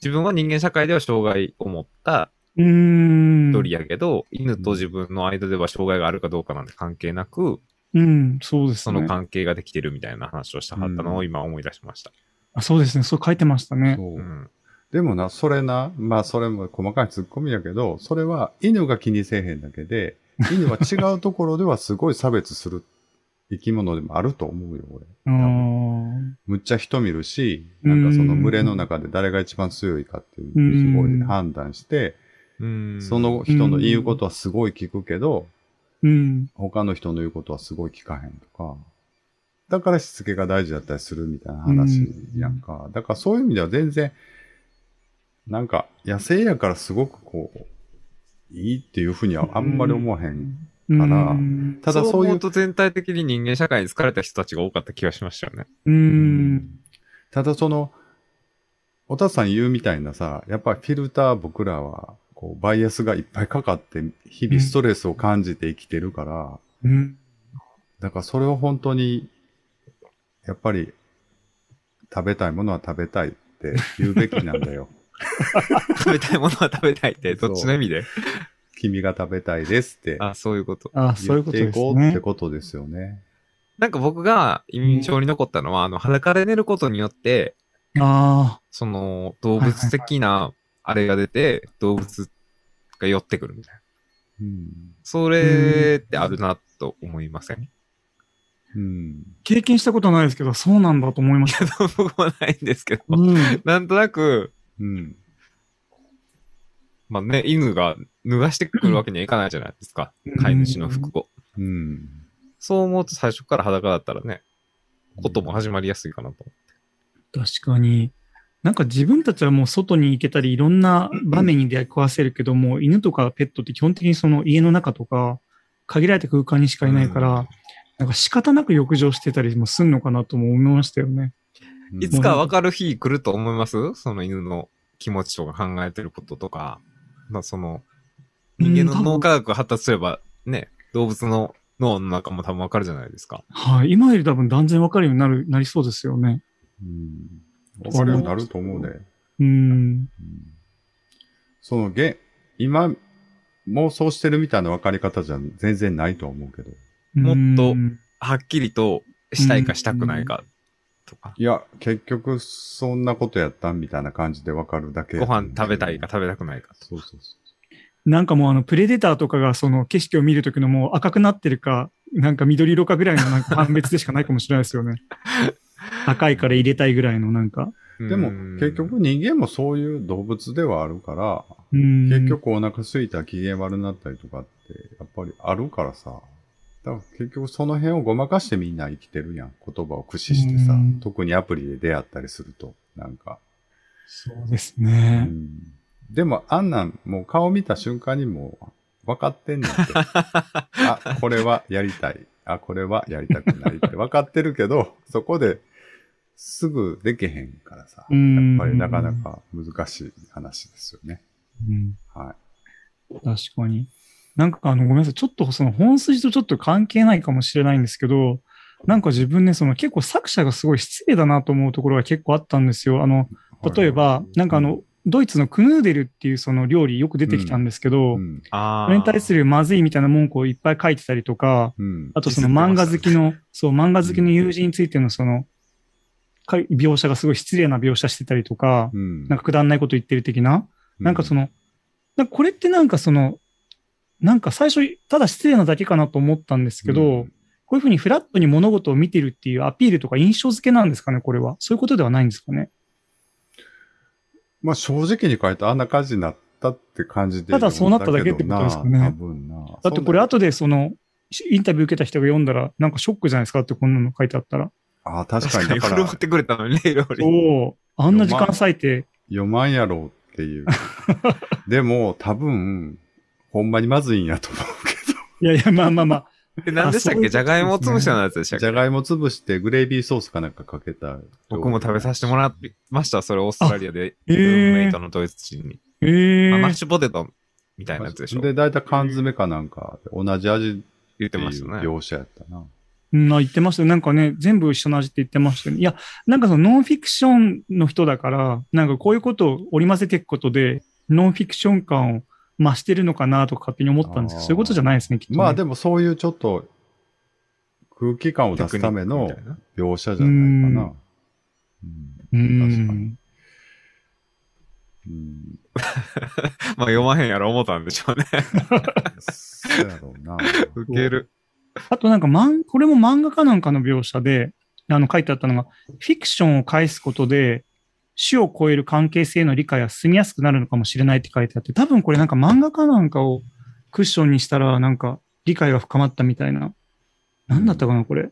自分は人間社会では障害を持った。一人やけど、犬と自分の間では障害があるかどうかなんて関係なく、うん、そうですね。その関係ができてるみたいな話をしたかったのを今思い出しました。あそうですね。そう書いてましたね。そううん。でもな、それな、まあそれも細かいツッコミやけど、それは犬が気にせえへんだけで、犬は違うところではすごい差別する生き物でもあると思うよ、俺。むっちゃ人見るし、なんかその群れの中で誰が一番強いかっていうすごい判断して、うん。その人の言うことはすごい聞くけど、うん。他の人の言うことはすごい聞かへんとか、だからしつけが大事だったりするみたいな話やんか。だからそういう意味では全然、なんか野生やからすごくこう、いいっていうふうにはあんまり思わへん。うん。からうん。ただそういう思と全体的に人間社会に疲れた人たちが多かった気がしましたよね。うん。ただその、おたつさん言うみたいなさ、やっぱりフィルター僕らは、こう、バイアスがいっぱいかかって、日々ストレスを感じて生きてるから、うん。だからそれを本当に、やっぱり、食べたいものは食べたいって言うべきなんだよ。食べたいものは食べたいって、どっちの意味で？君が食べたいですってあ、そういうこと。あそういうことです言っていこうってね。ことですよね。なんか僕が印象に残ったのは、あの、裸で寝ることによって、あその、動物的な、あれが出て、動物が寄ってくるみたいな。うん。それってあるなと思いません？うん。あ。経験したことないですけど、そうなんだと思いました。僕はないんですけど、うん。なんとなく、うん。まあね、犬が脱がしてくるわけにはいかないじゃないですか。飼い主の服を。うん。そう思うと最初から裸だったらね、ことも始まりやすいかなと。確かに。なんか自分たちはもう外に行けたり、いろんな場面に出会わせるけども、犬とかペットって基本的にその家の中とか、限られた空間にしかいないから、うんなんか仕方なく浴場してたりもすんのかなとも思いましたよね。いつか分かる日来ると思います？その犬の気持ちとか考えてることとか。まあその、人間の脳科学が発達すれば、ね、動物の脳の中も多分分かるじゃないですか。はい、今より多分断然わかるようになる、なりそうですよね。うん。わかるようになると思うね。うん。うんその、げ、今、妄想してるみたいな分かり方じゃ全然ないと思うけど。もっとうんはっきりとしたいかしたくないかとか、いや、結局、そんなことやったんみたいな感じで分かるだけ。ご飯食べたいか。食べたくないかとそうそうそなんかもうあの、プレデターとかがその景色を見るときのもう赤くなってるか、なんか緑色かぐらいのなんか判別でしかないかもしれないですよね。赤いから入れたいぐらいのなんか。う。でもうん、結局人間もそういう動物ではあるから、うん。結局お腹空いたら機嫌悪になったりとかって、やっぱりあるからさ。だから結局その辺をごまかしてみんな生きてるやん。言葉を駆使してさうん。特にアプリで出会ったりすると。なんか。そうですうね。んでもあんなん、もう顔見た瞬間にもう分かってんねんって。あ、これはやりたい。あ、これはやりたくないって分かってるけど、そこですぐできへんからさ。やうんっぱりなかなか難しい話ですよね。うんはい。確かに。なんかあの、ごめんなさい。ちょっとその本筋とちょっと関係ないかもしれないんですけど、なんか自分ね、その結構作者がすごい失礼だなと思うところが結構あったんですよ。あの、例えば、なんかあの、ドイツのクヌーデルっていうその料理よく出てきたんですけど、うん、あそれに対するまずいみたいな文句をいっぱい書いてたりとか、うん。あとその漫画好きの、そう、漫画好きの友人についてのその、か描写がすごい失礼な描写してたりとか、うん。なんかくだんないこと言ってる的な、なんかその、なんかこれってなんかその、なんか最初、ただ失礼なだけかなと思ったんですけど、うんこういうふうにフラットに物事を見てるっていうアピールとか印象付けなんですかね、これは。そういうことではないんですかね。まあ正直に書いてあんな感じになったって感じで。ただそうなっただけってことですかね多分な。だってこれ後でその、インタビュー受けた人が読んだら、なんかショックじゃないですかってこんなの書いてあったら。あ確か確かに振る舞ってくれたのにね、いろいろ。そう。あんな時間割いて、読まんやろうっていう。でも多分、ほんまにまずいんやと思うけいやいや、まあまあまあ。え何でしたっけ？じゃがいも潰したようなやつでしたど。じゃっけがいも潰してグレービーソースかなんかかけた。僕も食べさせてもらいました。それオーストラリアで、えールームメイトのドイツ人に。ええまあマッシュポテトみたいなやつでしょ。で、だいたい缶詰かなんか、同じ味言っっていうてましたね。描写やったな。うん、あ言ってましたよ。なんかね、全部一緒の味って言ってましたよね。いや、なんかそのノンフィクションの人だから、なんかこういうことを織り交ぜていくことで、ノンフィクション感を増してるのかなとか勝手に思ったんですけど、そういうことじゃないですね、きっと、ね。まあでもそういうちょっと空気感を出すための描写じゃないかな。ううんう確かにん。うん。まあ読まへんやろ思ったんでしょうね。そうやろうな。ウケる。あとなんか、まん、これも漫画かなんかの描写で、あの書いてあったのが、フィクションを返すことで、種を超える関係性の理解は進みやすくなるのかもしれないって書いてあって、多分これなんか漫画かなんかをクッションにしたら、なんか理解が深まったみたいな。なんだったかな、これ。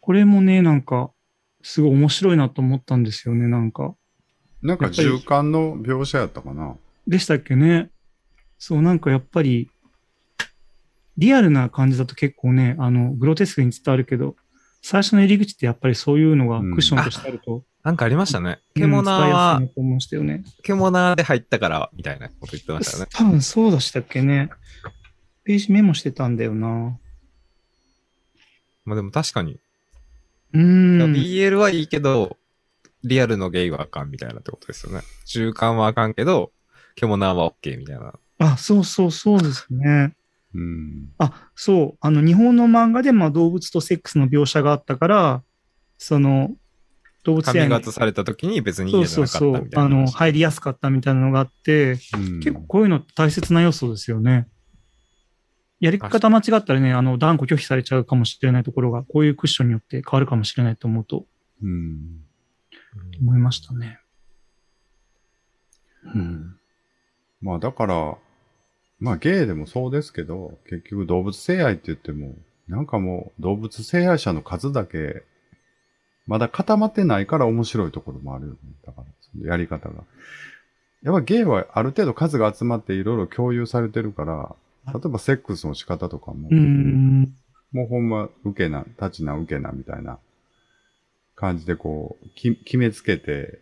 これもね、なんか、すごい面白いなと思ったんですよね、なんか。なんか中間の描写やったかな。でしたっけね。そう、なんかやっぱり、リアルな感じだと結構ね、あの、グロテスクに伝わるけど、最初の入り口ってやっぱりそういうのがクッションとしてあると、なんかありましたね。うん獣はな、と思いましたよね。獣で入ったから、みたいなこと言ってましたよね。多分そうでしたっけね。ページメモしてたんだよな。まあでも確かに、うーん。BL はいいけど、リアルのゲイはあかんみたいなってことですよね。中間はあかんけど、獣は OK みたいな。あ、そうそうそうですね。うん。あ、そう。あの、日本の漫画でまあ動物とセックスの描写があったから、その、動物園髪型された時に別にそうそうそう。あの、入りやすかったみたいなのがあって、うん結構こういうのって大切な要素ですよね。やり方間違ったらね、あの、断固拒否されちゃうかもしれないところが、こういうクッションによって変わるかもしれないと思うと、うん。思いましたね。うん。まあだから、まあゲイでもそうですけど、結局動物性愛って言っても、なんかもう動物性愛者の数だけ、まだ固まってないから面白いところもあるよね。だから、そのやり方が。やっぱゲイはある程度数が集まっていろいろ共有されてるから、例えばセックスの仕方とかも。もうほんま受けな、立ちな受けなみたいな感じでこう、き決めつけて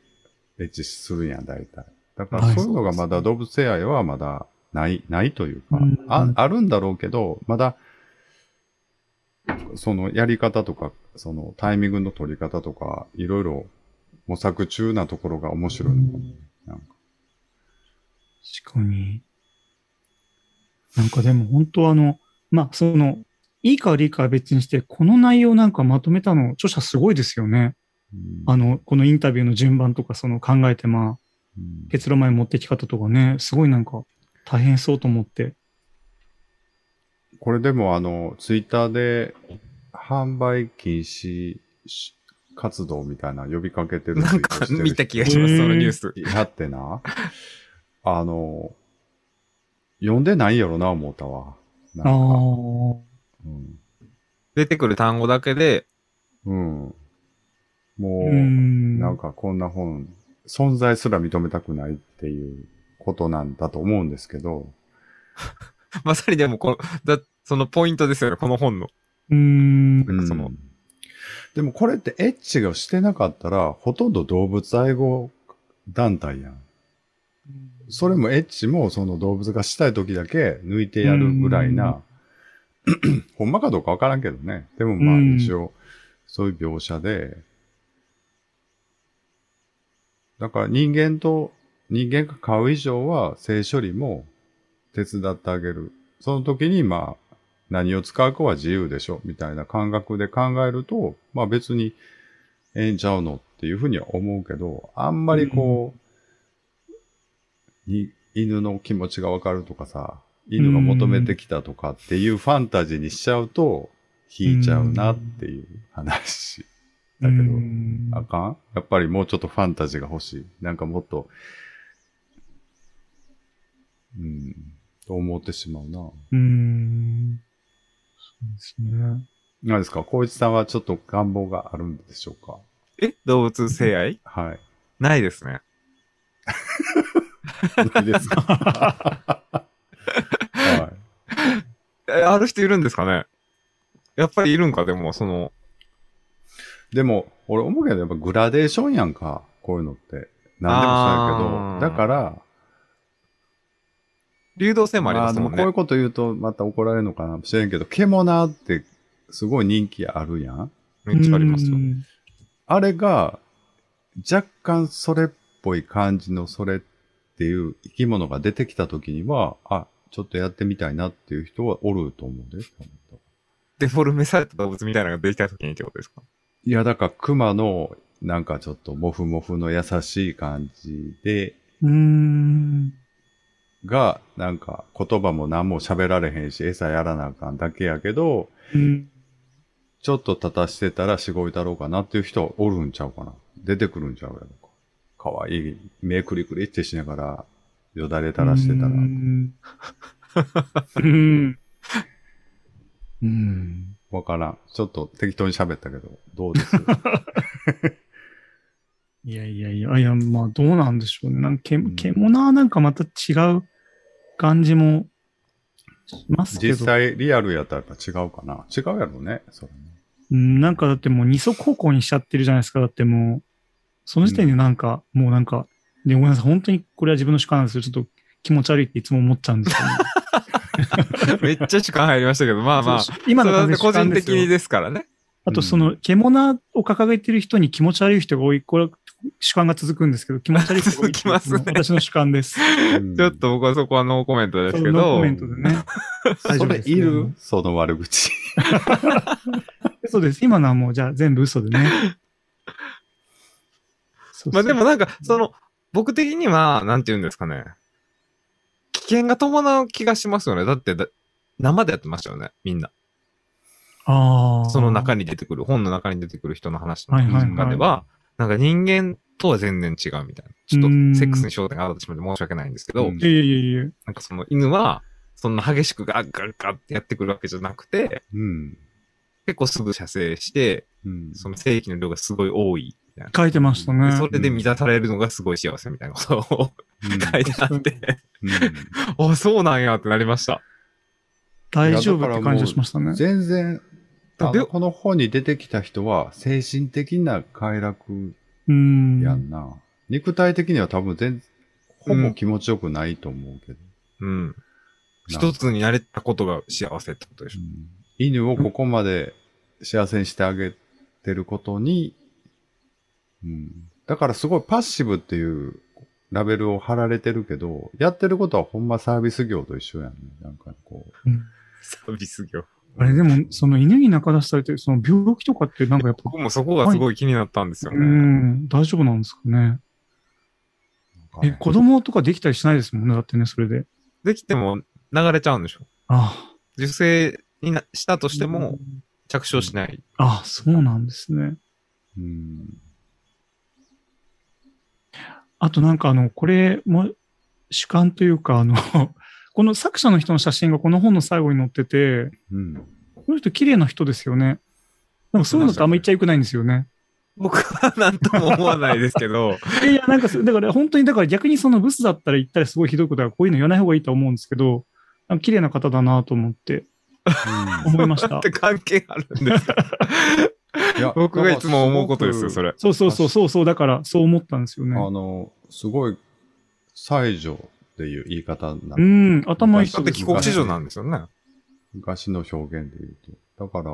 エッチするんやん、大体。だからはいそういうのがまだ動物性愛はまだない、ないというか、うんあ、あるんだろうけど、まだ、そのやり方とか、そのタイミングの取り方とか、いろいろ模索中なところが面白いのかも。なんか確かに。なんかでも本当あの、まあ、その、いいか悪いかは別にして、この内容なんかまとめたの、著者すごいですよね。うんあの、このインタビューの順番とか、その考えて、まあ、うん結論まで持ってき方とかね、すごいなんか大変そうと思って。これでもあの、ツイッターで販売禁止し活動みたいな呼びかけてるなんか見た気がします、そのニュース。やってな。あの、読んでないやろな、思ったわ。なんああか。ー。うん。出てくる単語だけで、うん。もうう、ん。なんかこんな本、存在すら認めたくないっていうことなんだと思うんですけど、まさにでもこの、だそのポイントですよね、この本の。うーん。なんかそのうんでもこれってエッチがしてなかったら、ほとんど動物愛護団体やん。それもエッチもその動物がしたい時だけ抜いてやるぐらいな、ほんまかどうかわからんけどね。でもまあうん一応、そういう描写で、だから人間と、人間が買う以上は性処理も手伝ってあげる。その時にまあ、何を使うかは自由でしょ、みたいな感覚で考えると、まあ別にええんちゃうのっていうふうには思うけど、あんまりこう、に犬の気持ちがわかるとかさ、犬が求めてきたとかっていうファンタジーにしちゃうと、引いちゃうなっていう話。だけどうんあかん？やっぱりもうちょっとファンタジーが欲しい。なんかもっと、うん、と思ってしまうな。うーん。そうですね。何ですか？光一さんはちょっと願望があるんでしょうか？え？動物性愛？はい。ないですね。いいですか？はい。えある人いるんですかね？やっぱりいるんか、でも、その、でも、俺思うけど、やっぱグラデーションやんか。こういうのって。何でもそうやけど。だから、流動性もありますもんねあでもこういう。こと言うとまた怒られるのかなもしれんけど、獣ってすごい人気あるやん。めっちゃありますよう。んあれが、若干それっぽい感じのそれっていう生き物が出てきた時には、あ、ちょっとやってみたいなっていう人はおると思うで。デフォルメされた動物みたいなのができた時にってことですか？いや、だから熊のなんかちょっとモフモフの優しい感じで、うーん。が、なんか言葉も何も喋られへんし、餌やらなあかんだけやけど、うん。ちょっと立たしてたらしごいたろうかなっていう人はおるんちゃうかな。出てくるんちゃうやろか。かわいい。目クリクリってしながら、よだれ垂らしてたらう。ん。うん。うん。わからん。ちょっと適当に喋ったけど、どうです？いやいやいや、いや、まあどうなんでしょうね。なんかけ、ん獣はなんかまた違う感じもしますけど。実際リアルやったらやっぱ違うかな。違うやろね。それねうん、なんかだってもう二足歩行にしちゃってるじゃないですか。だってもう、その時点でなんか、もうなんか、で、ごめんなさい。本当にこれは自分の主観なんですよ。ちょっと気持ち悪いっていつも思っちゃうんですよ、ね。めっちゃ主観入りましたけど、まあまあ。今の個人的にですからね。あと、その、獣を掲げてる人に気持ち悪い人が多い、これは主観が続くんですけど、気持ち悪い人が多い続きますね私の主観です。う んちょっと僕はそこはノーコメントですけそうノーコどメン、トでね。大 丈それ夫ですねいる？その悪口。そうです。今のはもう、じゃあ全部嘘でね。そうそうまあでもなんか、その、僕的には、なんて言うんですかね。危険が伴う気がしますよね。だってだ、生でやってましたよね、みんな。その中に出てくる、本の中に出てくる人の話の中では、なんか人間とは全然違うみたいな。ちょっとうんセックスに焦点があってしまって申し訳ないんですけど、うんいやいやいやいや。なんかその犬は、そんな激しくガッガッガッってやってくるわけじゃなくて、うん。結構すぐ射精して、うん。その精液の量がすごい多いみたいな。書いてましたでね。それで満たされるのがすごい幸せみたいなことをうん書いてあって、うん あ、そうなんやってなりました。大丈夫って感じがしましたね。全然、あでのこの本に出てきた人は精神的な快楽うん。やんな。肉体的には多分全、ほぼ気持ちよくないと思うけど。うん。一つになれたことが幸せってことでしょ。犬をここまで幸せにしてあげてることに、うん、だからすごいパッシブっていうラベルを貼られてるけど、やってることはほんまサービス業と一緒やんね。なんかこう。サービス業。あれでも、その犬に中出されてる、その病気とかってなんかやっぱ、僕もそこがすごい気になったんですようね。ん、大丈夫なんですかね。かえ、ね子供とかできたりしないですもんね。だってね、それで。できても流れちゃうんでしょ。あ受精になしたとしてあも、着床しない。あ、そうなんですね。うん。あとなんかあの、これも主観というか、あの、この作者の人の写真がこの本の最後に載ってて、うん。この人綺麗な人ですよね。なんかそういうのってあんま言っちゃよくないんですよね。僕は何とも思わないですけど、いやなんかそ、だから本当に、だから逆にそのブスだったら言ったらすごいひどいことだから、こういうの言わない方がいいと思うんですけど、なんか綺麗な方だなと思って思いましただっ。て関係あるんですか？いや 僕がいつも思うことですよ、それ。れ。そうそうそうそうそう、だからそう思ったんですよね。あの、すごい、西条っていう言い方になうる。ん、頭いいだって人です帰国子女なんですよね。昔の表現で言うと。だから、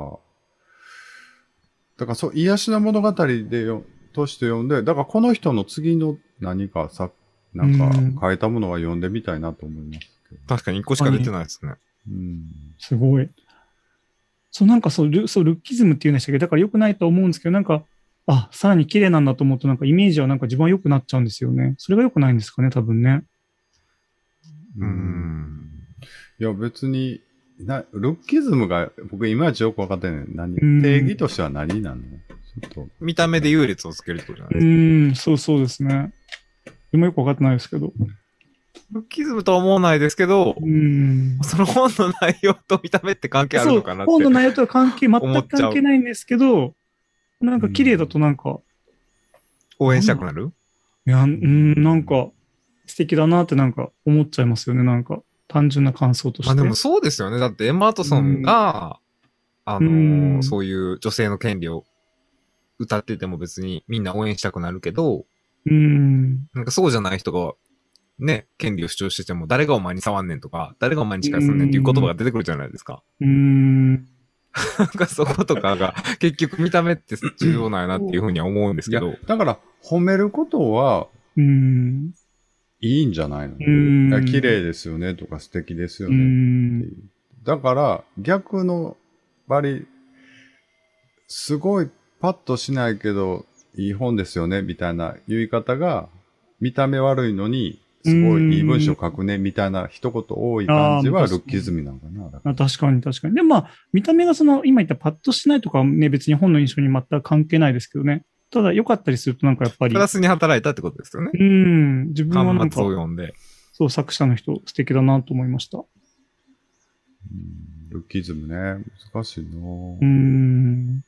だからそう、癒しの物語でよ、として読んで、だからこの人の次の何かさ、なんうんか変えたものは読んでみたいなと思いますけど。確かに1個しか出てないですね。うん。すごい。そう、なんかそう、ルそうルッキズムっていうんでしたっけ？ど、だから良くないと思うんですけど、なんか、あ、さらに綺麗なんだと思うと、なんかイメージはなんか自分は良くなっちゃうんですよね。それが良くないんですかね、多分ね。うーん。いや、別に、な、ルッキズムが、僕いまいちよくわかってない。何？うん定義としては何なの？ちょっと。見た目で優劣をつけるってことじゃないうですか。ーん、そうそうですね。でもよくわかってないですけど。ルッキズムとは思わないですけどう、ーん。その本の内容と見た目って関係あるのかなって。本の内容とは関係、全く関係ないんですけど、なんか綺麗だとなんか、応援したくなる？いや、うん、なんか素敵だなってなんか思っちゃいますよね。なんか単純な感想として。まあでもそうですよね。だってエマ・ワトソンが、あのうんーそういう女性の権利を歌ってても別にみんな応援したくなるけど、うん。なんかそうじゃない人が、ね、権利を主張してても、誰がお前に触んねんとか、誰がお前に近寄すんねんっていう言葉が出てくるじゃないですか。うん。なんかそことかが、結局見た目って重要なんやなっていうふうには思うんですけど。、だから、褒めることはうん。いいんじゃないの？綺麗ですよねとか素敵ですようねってんいう。だから、逆のバリ、すごいパッとしないけど、いい本ですよね、みたいな言い方が、見た目悪いのに、すごいいい文章書くね、みたいな一言多い感じは、ルッキズムなのかな。だか確かに確かに。でもまあ、見た目がその、今言ったパッとしないとかはね、別に本の印象に全く関係ないですけどね。ただ良かったりするとなんかやっぱりプ、ラスに働いたってことですよね。うん、自分はなんかを、読んで。そう、作者の人素敵だなと思いました。うんルッキズムね、難しいなうーん。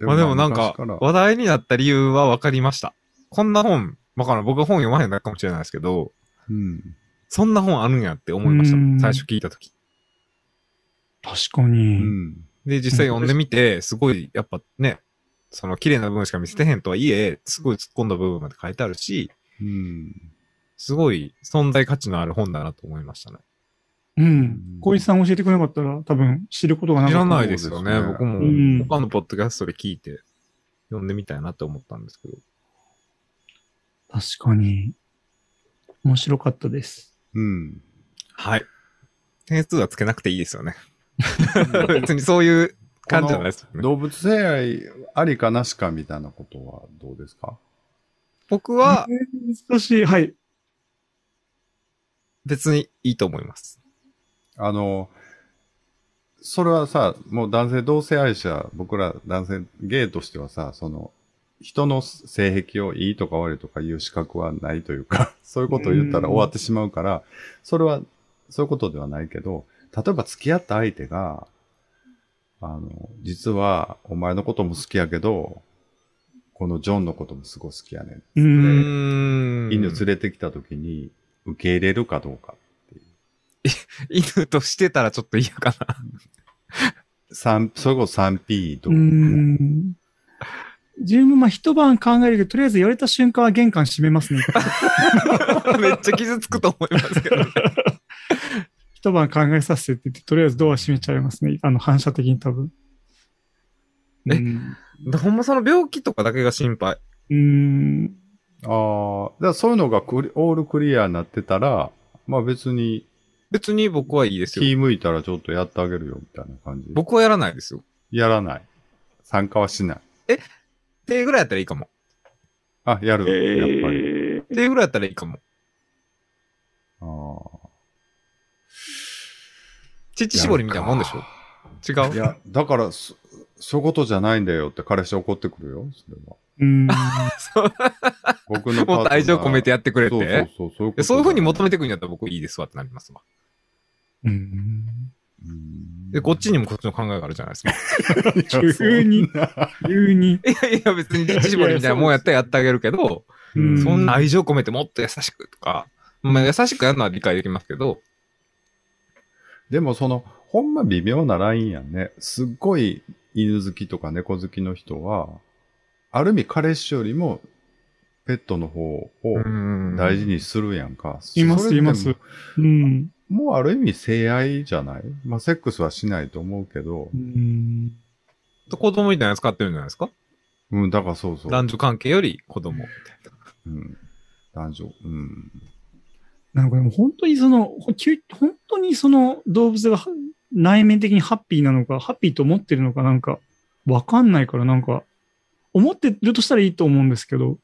まあでもなんか話題になった理由は分かりました。こんな本、わからん。僕は本読まへんだけかもしれないですけど、うん。そんな本あるんやって思いましたうん。最初聞いたとき。確かうに。ん。で、実際読んでみて、すごい、やっぱね、その綺麗な部分しか見せてへんとはいえ、すごい突っ込んだ部分まで書いてあるし、うん。すごい存在価値のある本だなと思いましたね。うん。小石さん教えてくれなかったら多分知ることがなかった。知らないですよね。僕もうん他のポッドキャストで聞いて、読んでみたいなって思ったんですけど。確かに。面白かったです。うん。はい。点数はつけなくていいですよね。別にそういう感じじゃないですよね。動物性愛ありかなしかみたいなことはどうですか？僕はえー難しい。はい。別にいいと思います。あの、それはさ、もう男性同性愛者、僕ら男性ゲイとしてはさ、その、人の性癖をいいとか悪いとかいう資格はないというか、そういうことを言ったら終わってしまうから、それは、そういうことではないけど、例えば付き合った相手が、あの、実はお前のことも好きやけど、このジョンのこともすごい好きやねん。う。うんん。犬連れてきた時に受け入れるかどうかっていう。犬としてたらちょっと嫌かな。三それこそ 3P とうーん。自分もまあ一晩考えるけど、とりあえず言われた瞬間は玄関閉めますね。めっちゃ傷つくと思いますけど、ね。一晩考えさせてって言って、とりあえずドア閉めちゃいますね。あの反射的に多分。え？うんほんまその病気とかだけが心配？うーん。ああ、だからそういうのがクリオールクリアになってたら、まあ別に別に僕はいいですよ。気向いたらちょっとやってあげるよみたいな感じ。僕はやらないですよ。やらない。参加はしない。手ぐらいやったらいいかも。あ、やる。やっぱり。えー手ぐらいやったらいいかも。あ乳絞りみたいなもんでしょ？違あ。う？いや、だから、そ、そういうことじゃないんだよって彼氏怒ってくるよ。それは。うーん。そう僕のもっと愛情込めてやってくれて？そうそうそう。そういうことでそういう風に求めめてくるんやったら僕いいですわってなりますわ。うんで、こっちにもこっちの考えがあるじゃないですか。急に、急に。いやいや、別に乳絞りみたいなもんやったらやってあげるけど、うんそんな愛情込めてもっと優しくとか、まあ優しくやるのは理解できますけど、でもその、ほんま微妙なラインやんね。すっごい犬好きとか猫好きの人は、ある意味彼氏よりもペットの方を大事にするやんか。いますいますうん。もうある意味性愛じゃない？まあセックスはしないと思うけどう、ん。子供みたいなやつ飼ってるんじゃないですか？うん、だからそうそう。男女関係より子供みたいな。うん。男女。うん。なんかでも本当にその、本当にその動物がは内面的にハッピーなのか、ハッピーと思ってるのかなんか、わかんないからなんか、思ってるとしたらいいと思うんですけど。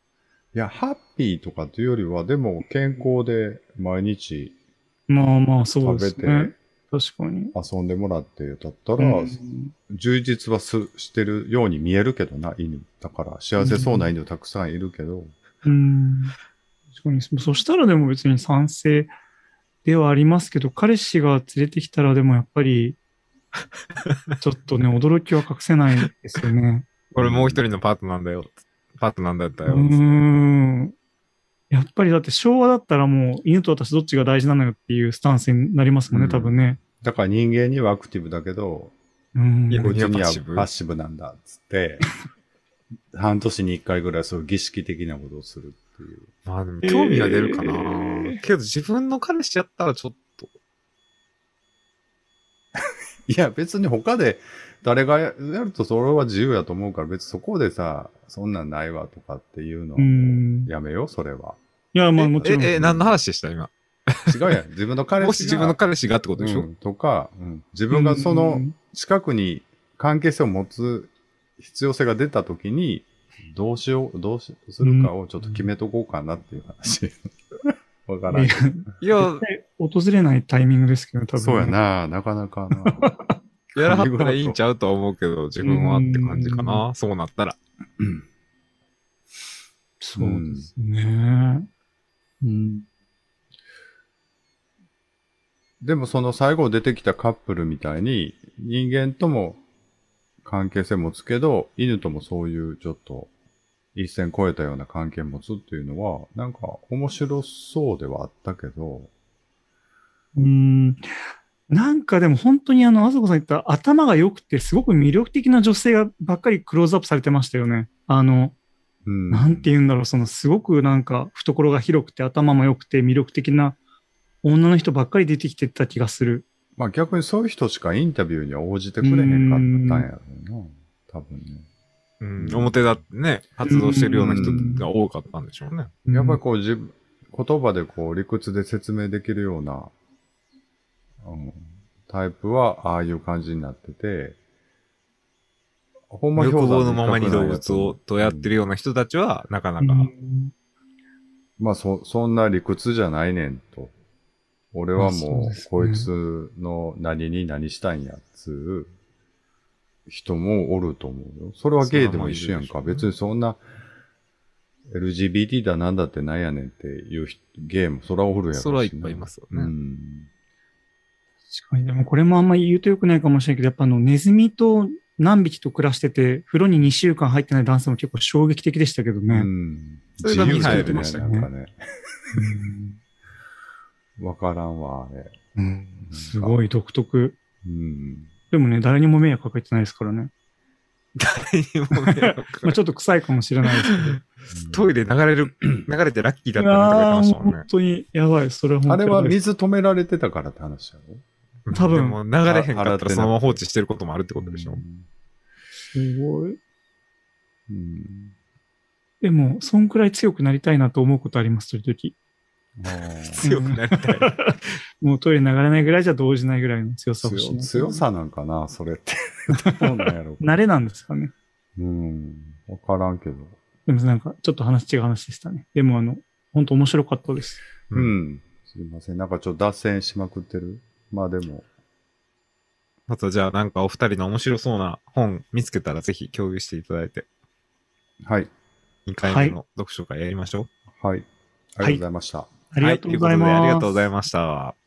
いや、ハッピーとかというよりは、でも健康で毎日まあまあ、そう食べてですね。確かに。遊んでもらってだったら、うん充実はすしてるように見えるけどな、犬。だから幸せそうな犬たくさんいるけど、うん。確かに。そしたらでも別に賛成ではありますけど、彼氏が連れてきたらでもやっぱり、ちょっとね、驚きは隠せないですよね。これもう一人のパートなんだよ。パートなんだったうよ。ん。やっぱりだって昭和だったらもう犬と私どっちが大事なのよっていうスタンスになりますもんね、うん多分ね。だから人間にはアクティブだけど、うん。犬こにはパッシブパッシブなんだっつって、半年に一回ぐらいそういう儀式的なことをするっていう。まあでも興味が出るかな、えーけど自分の彼氏やったらちょっと。いや、別に他で誰がやるとそれは自由やと思うから、別にそこでさ、そんなんないわとかっていうのやめよう、それは。や、まあもちろん。え、え、何の話でした今？違うやん。自分の彼氏が。もし自分の彼氏がってことでしょ、うん、とか、うん、自分がそのうん近くに関係性を持つ必要性が出たときに、どうしよう、どうしするかをちょっと決めとこうかなっていう話。わからんいけやど。いや、訪れないタイミングですけど、多分、そうや。な、なかなかな。やらはったらいいんちゃうとは思うけど、自分はって感じかな。そうなったら。そうですね。うん。でもその最後出てきたカップルみたいに、人間とも関係性持つけど、犬ともそういうちょっと一線越えたような関係持つっていうのは、なんか面白そうではあったけど、うん。なんかでも本当にあの、あさこさん言った頭が良くて、すごく魅力的な女性がばっかりクローズアップされてましたよね。あの、うん。なんて言うんだろう、そのすごくなんか懐が広くて頭も良くて魅力的な女の人ばっかり出てきてた気がする。まあ逆にそういう人しかインタビューには応じてくれへんかったんやろうな。多分ね。うん、表だってね、活動してるような人が多かったんでしょうね。やっぱりこう自分、言葉でこう理屈で説明できるような、うん、タイプはああいう感じになってて、ほんま欲望のままに動物をとやってるような人たちは、なかなか、うんまあそ、そんな理屈じゃないねんと。俺はもう、こいつの何に何したいんやっつう人もおると思うよ。それはゲイでも一緒やんか。別にそんな LGBT だなんだってなんやねんっていう人ゲーム、そらおるやろしなそれはいっぱいいますよね。うん。確かに、でもこれもあんまり言うと良くないかもしれないけど、やっぱあの、ネズミと何匹と暮らしてて、風呂に2週間入ってない男性も結構衝撃的でしたけどうね。ん。それがミハエル自由でしたよなんかね。うんわからんわ、あれ。うんすごい独特。うん。でもね、誰にも迷惑かけてないですからね。誰にも迷惑かか まあちょっと臭いかもしれないですけど。トイレ流れる、流れてラッキーだったなとか言ってましたもんね本。当にやばい。それは本当あれは水止められてたからって話やろ？多分でも流れへんかったらそのまま放置してることもあるってことでしょ。すごい。うん。でも、そんくらい強くなりたいなと思うことあります、時あー強くなりたい。々。もうトイレ流れないぐらいじゃ動じないぐらいの強さ欲しい強な。強さなんかな、それって。どうなんやろう。慣れなんですかね。うん。わからんけど。でもなんか、ちょっと話違う話でしたね。でもあの、本当面白かったです。う。ん。すいません。なんかちょっと脱線しまくってる？まあでも。またじゃあなんかお二人の面白そうな本見つけたらぜひ共有していただいて、はい。2回目の読書会やりましょう。はい。ありがとうございました。ありがとうございます。はということでありがとうございました。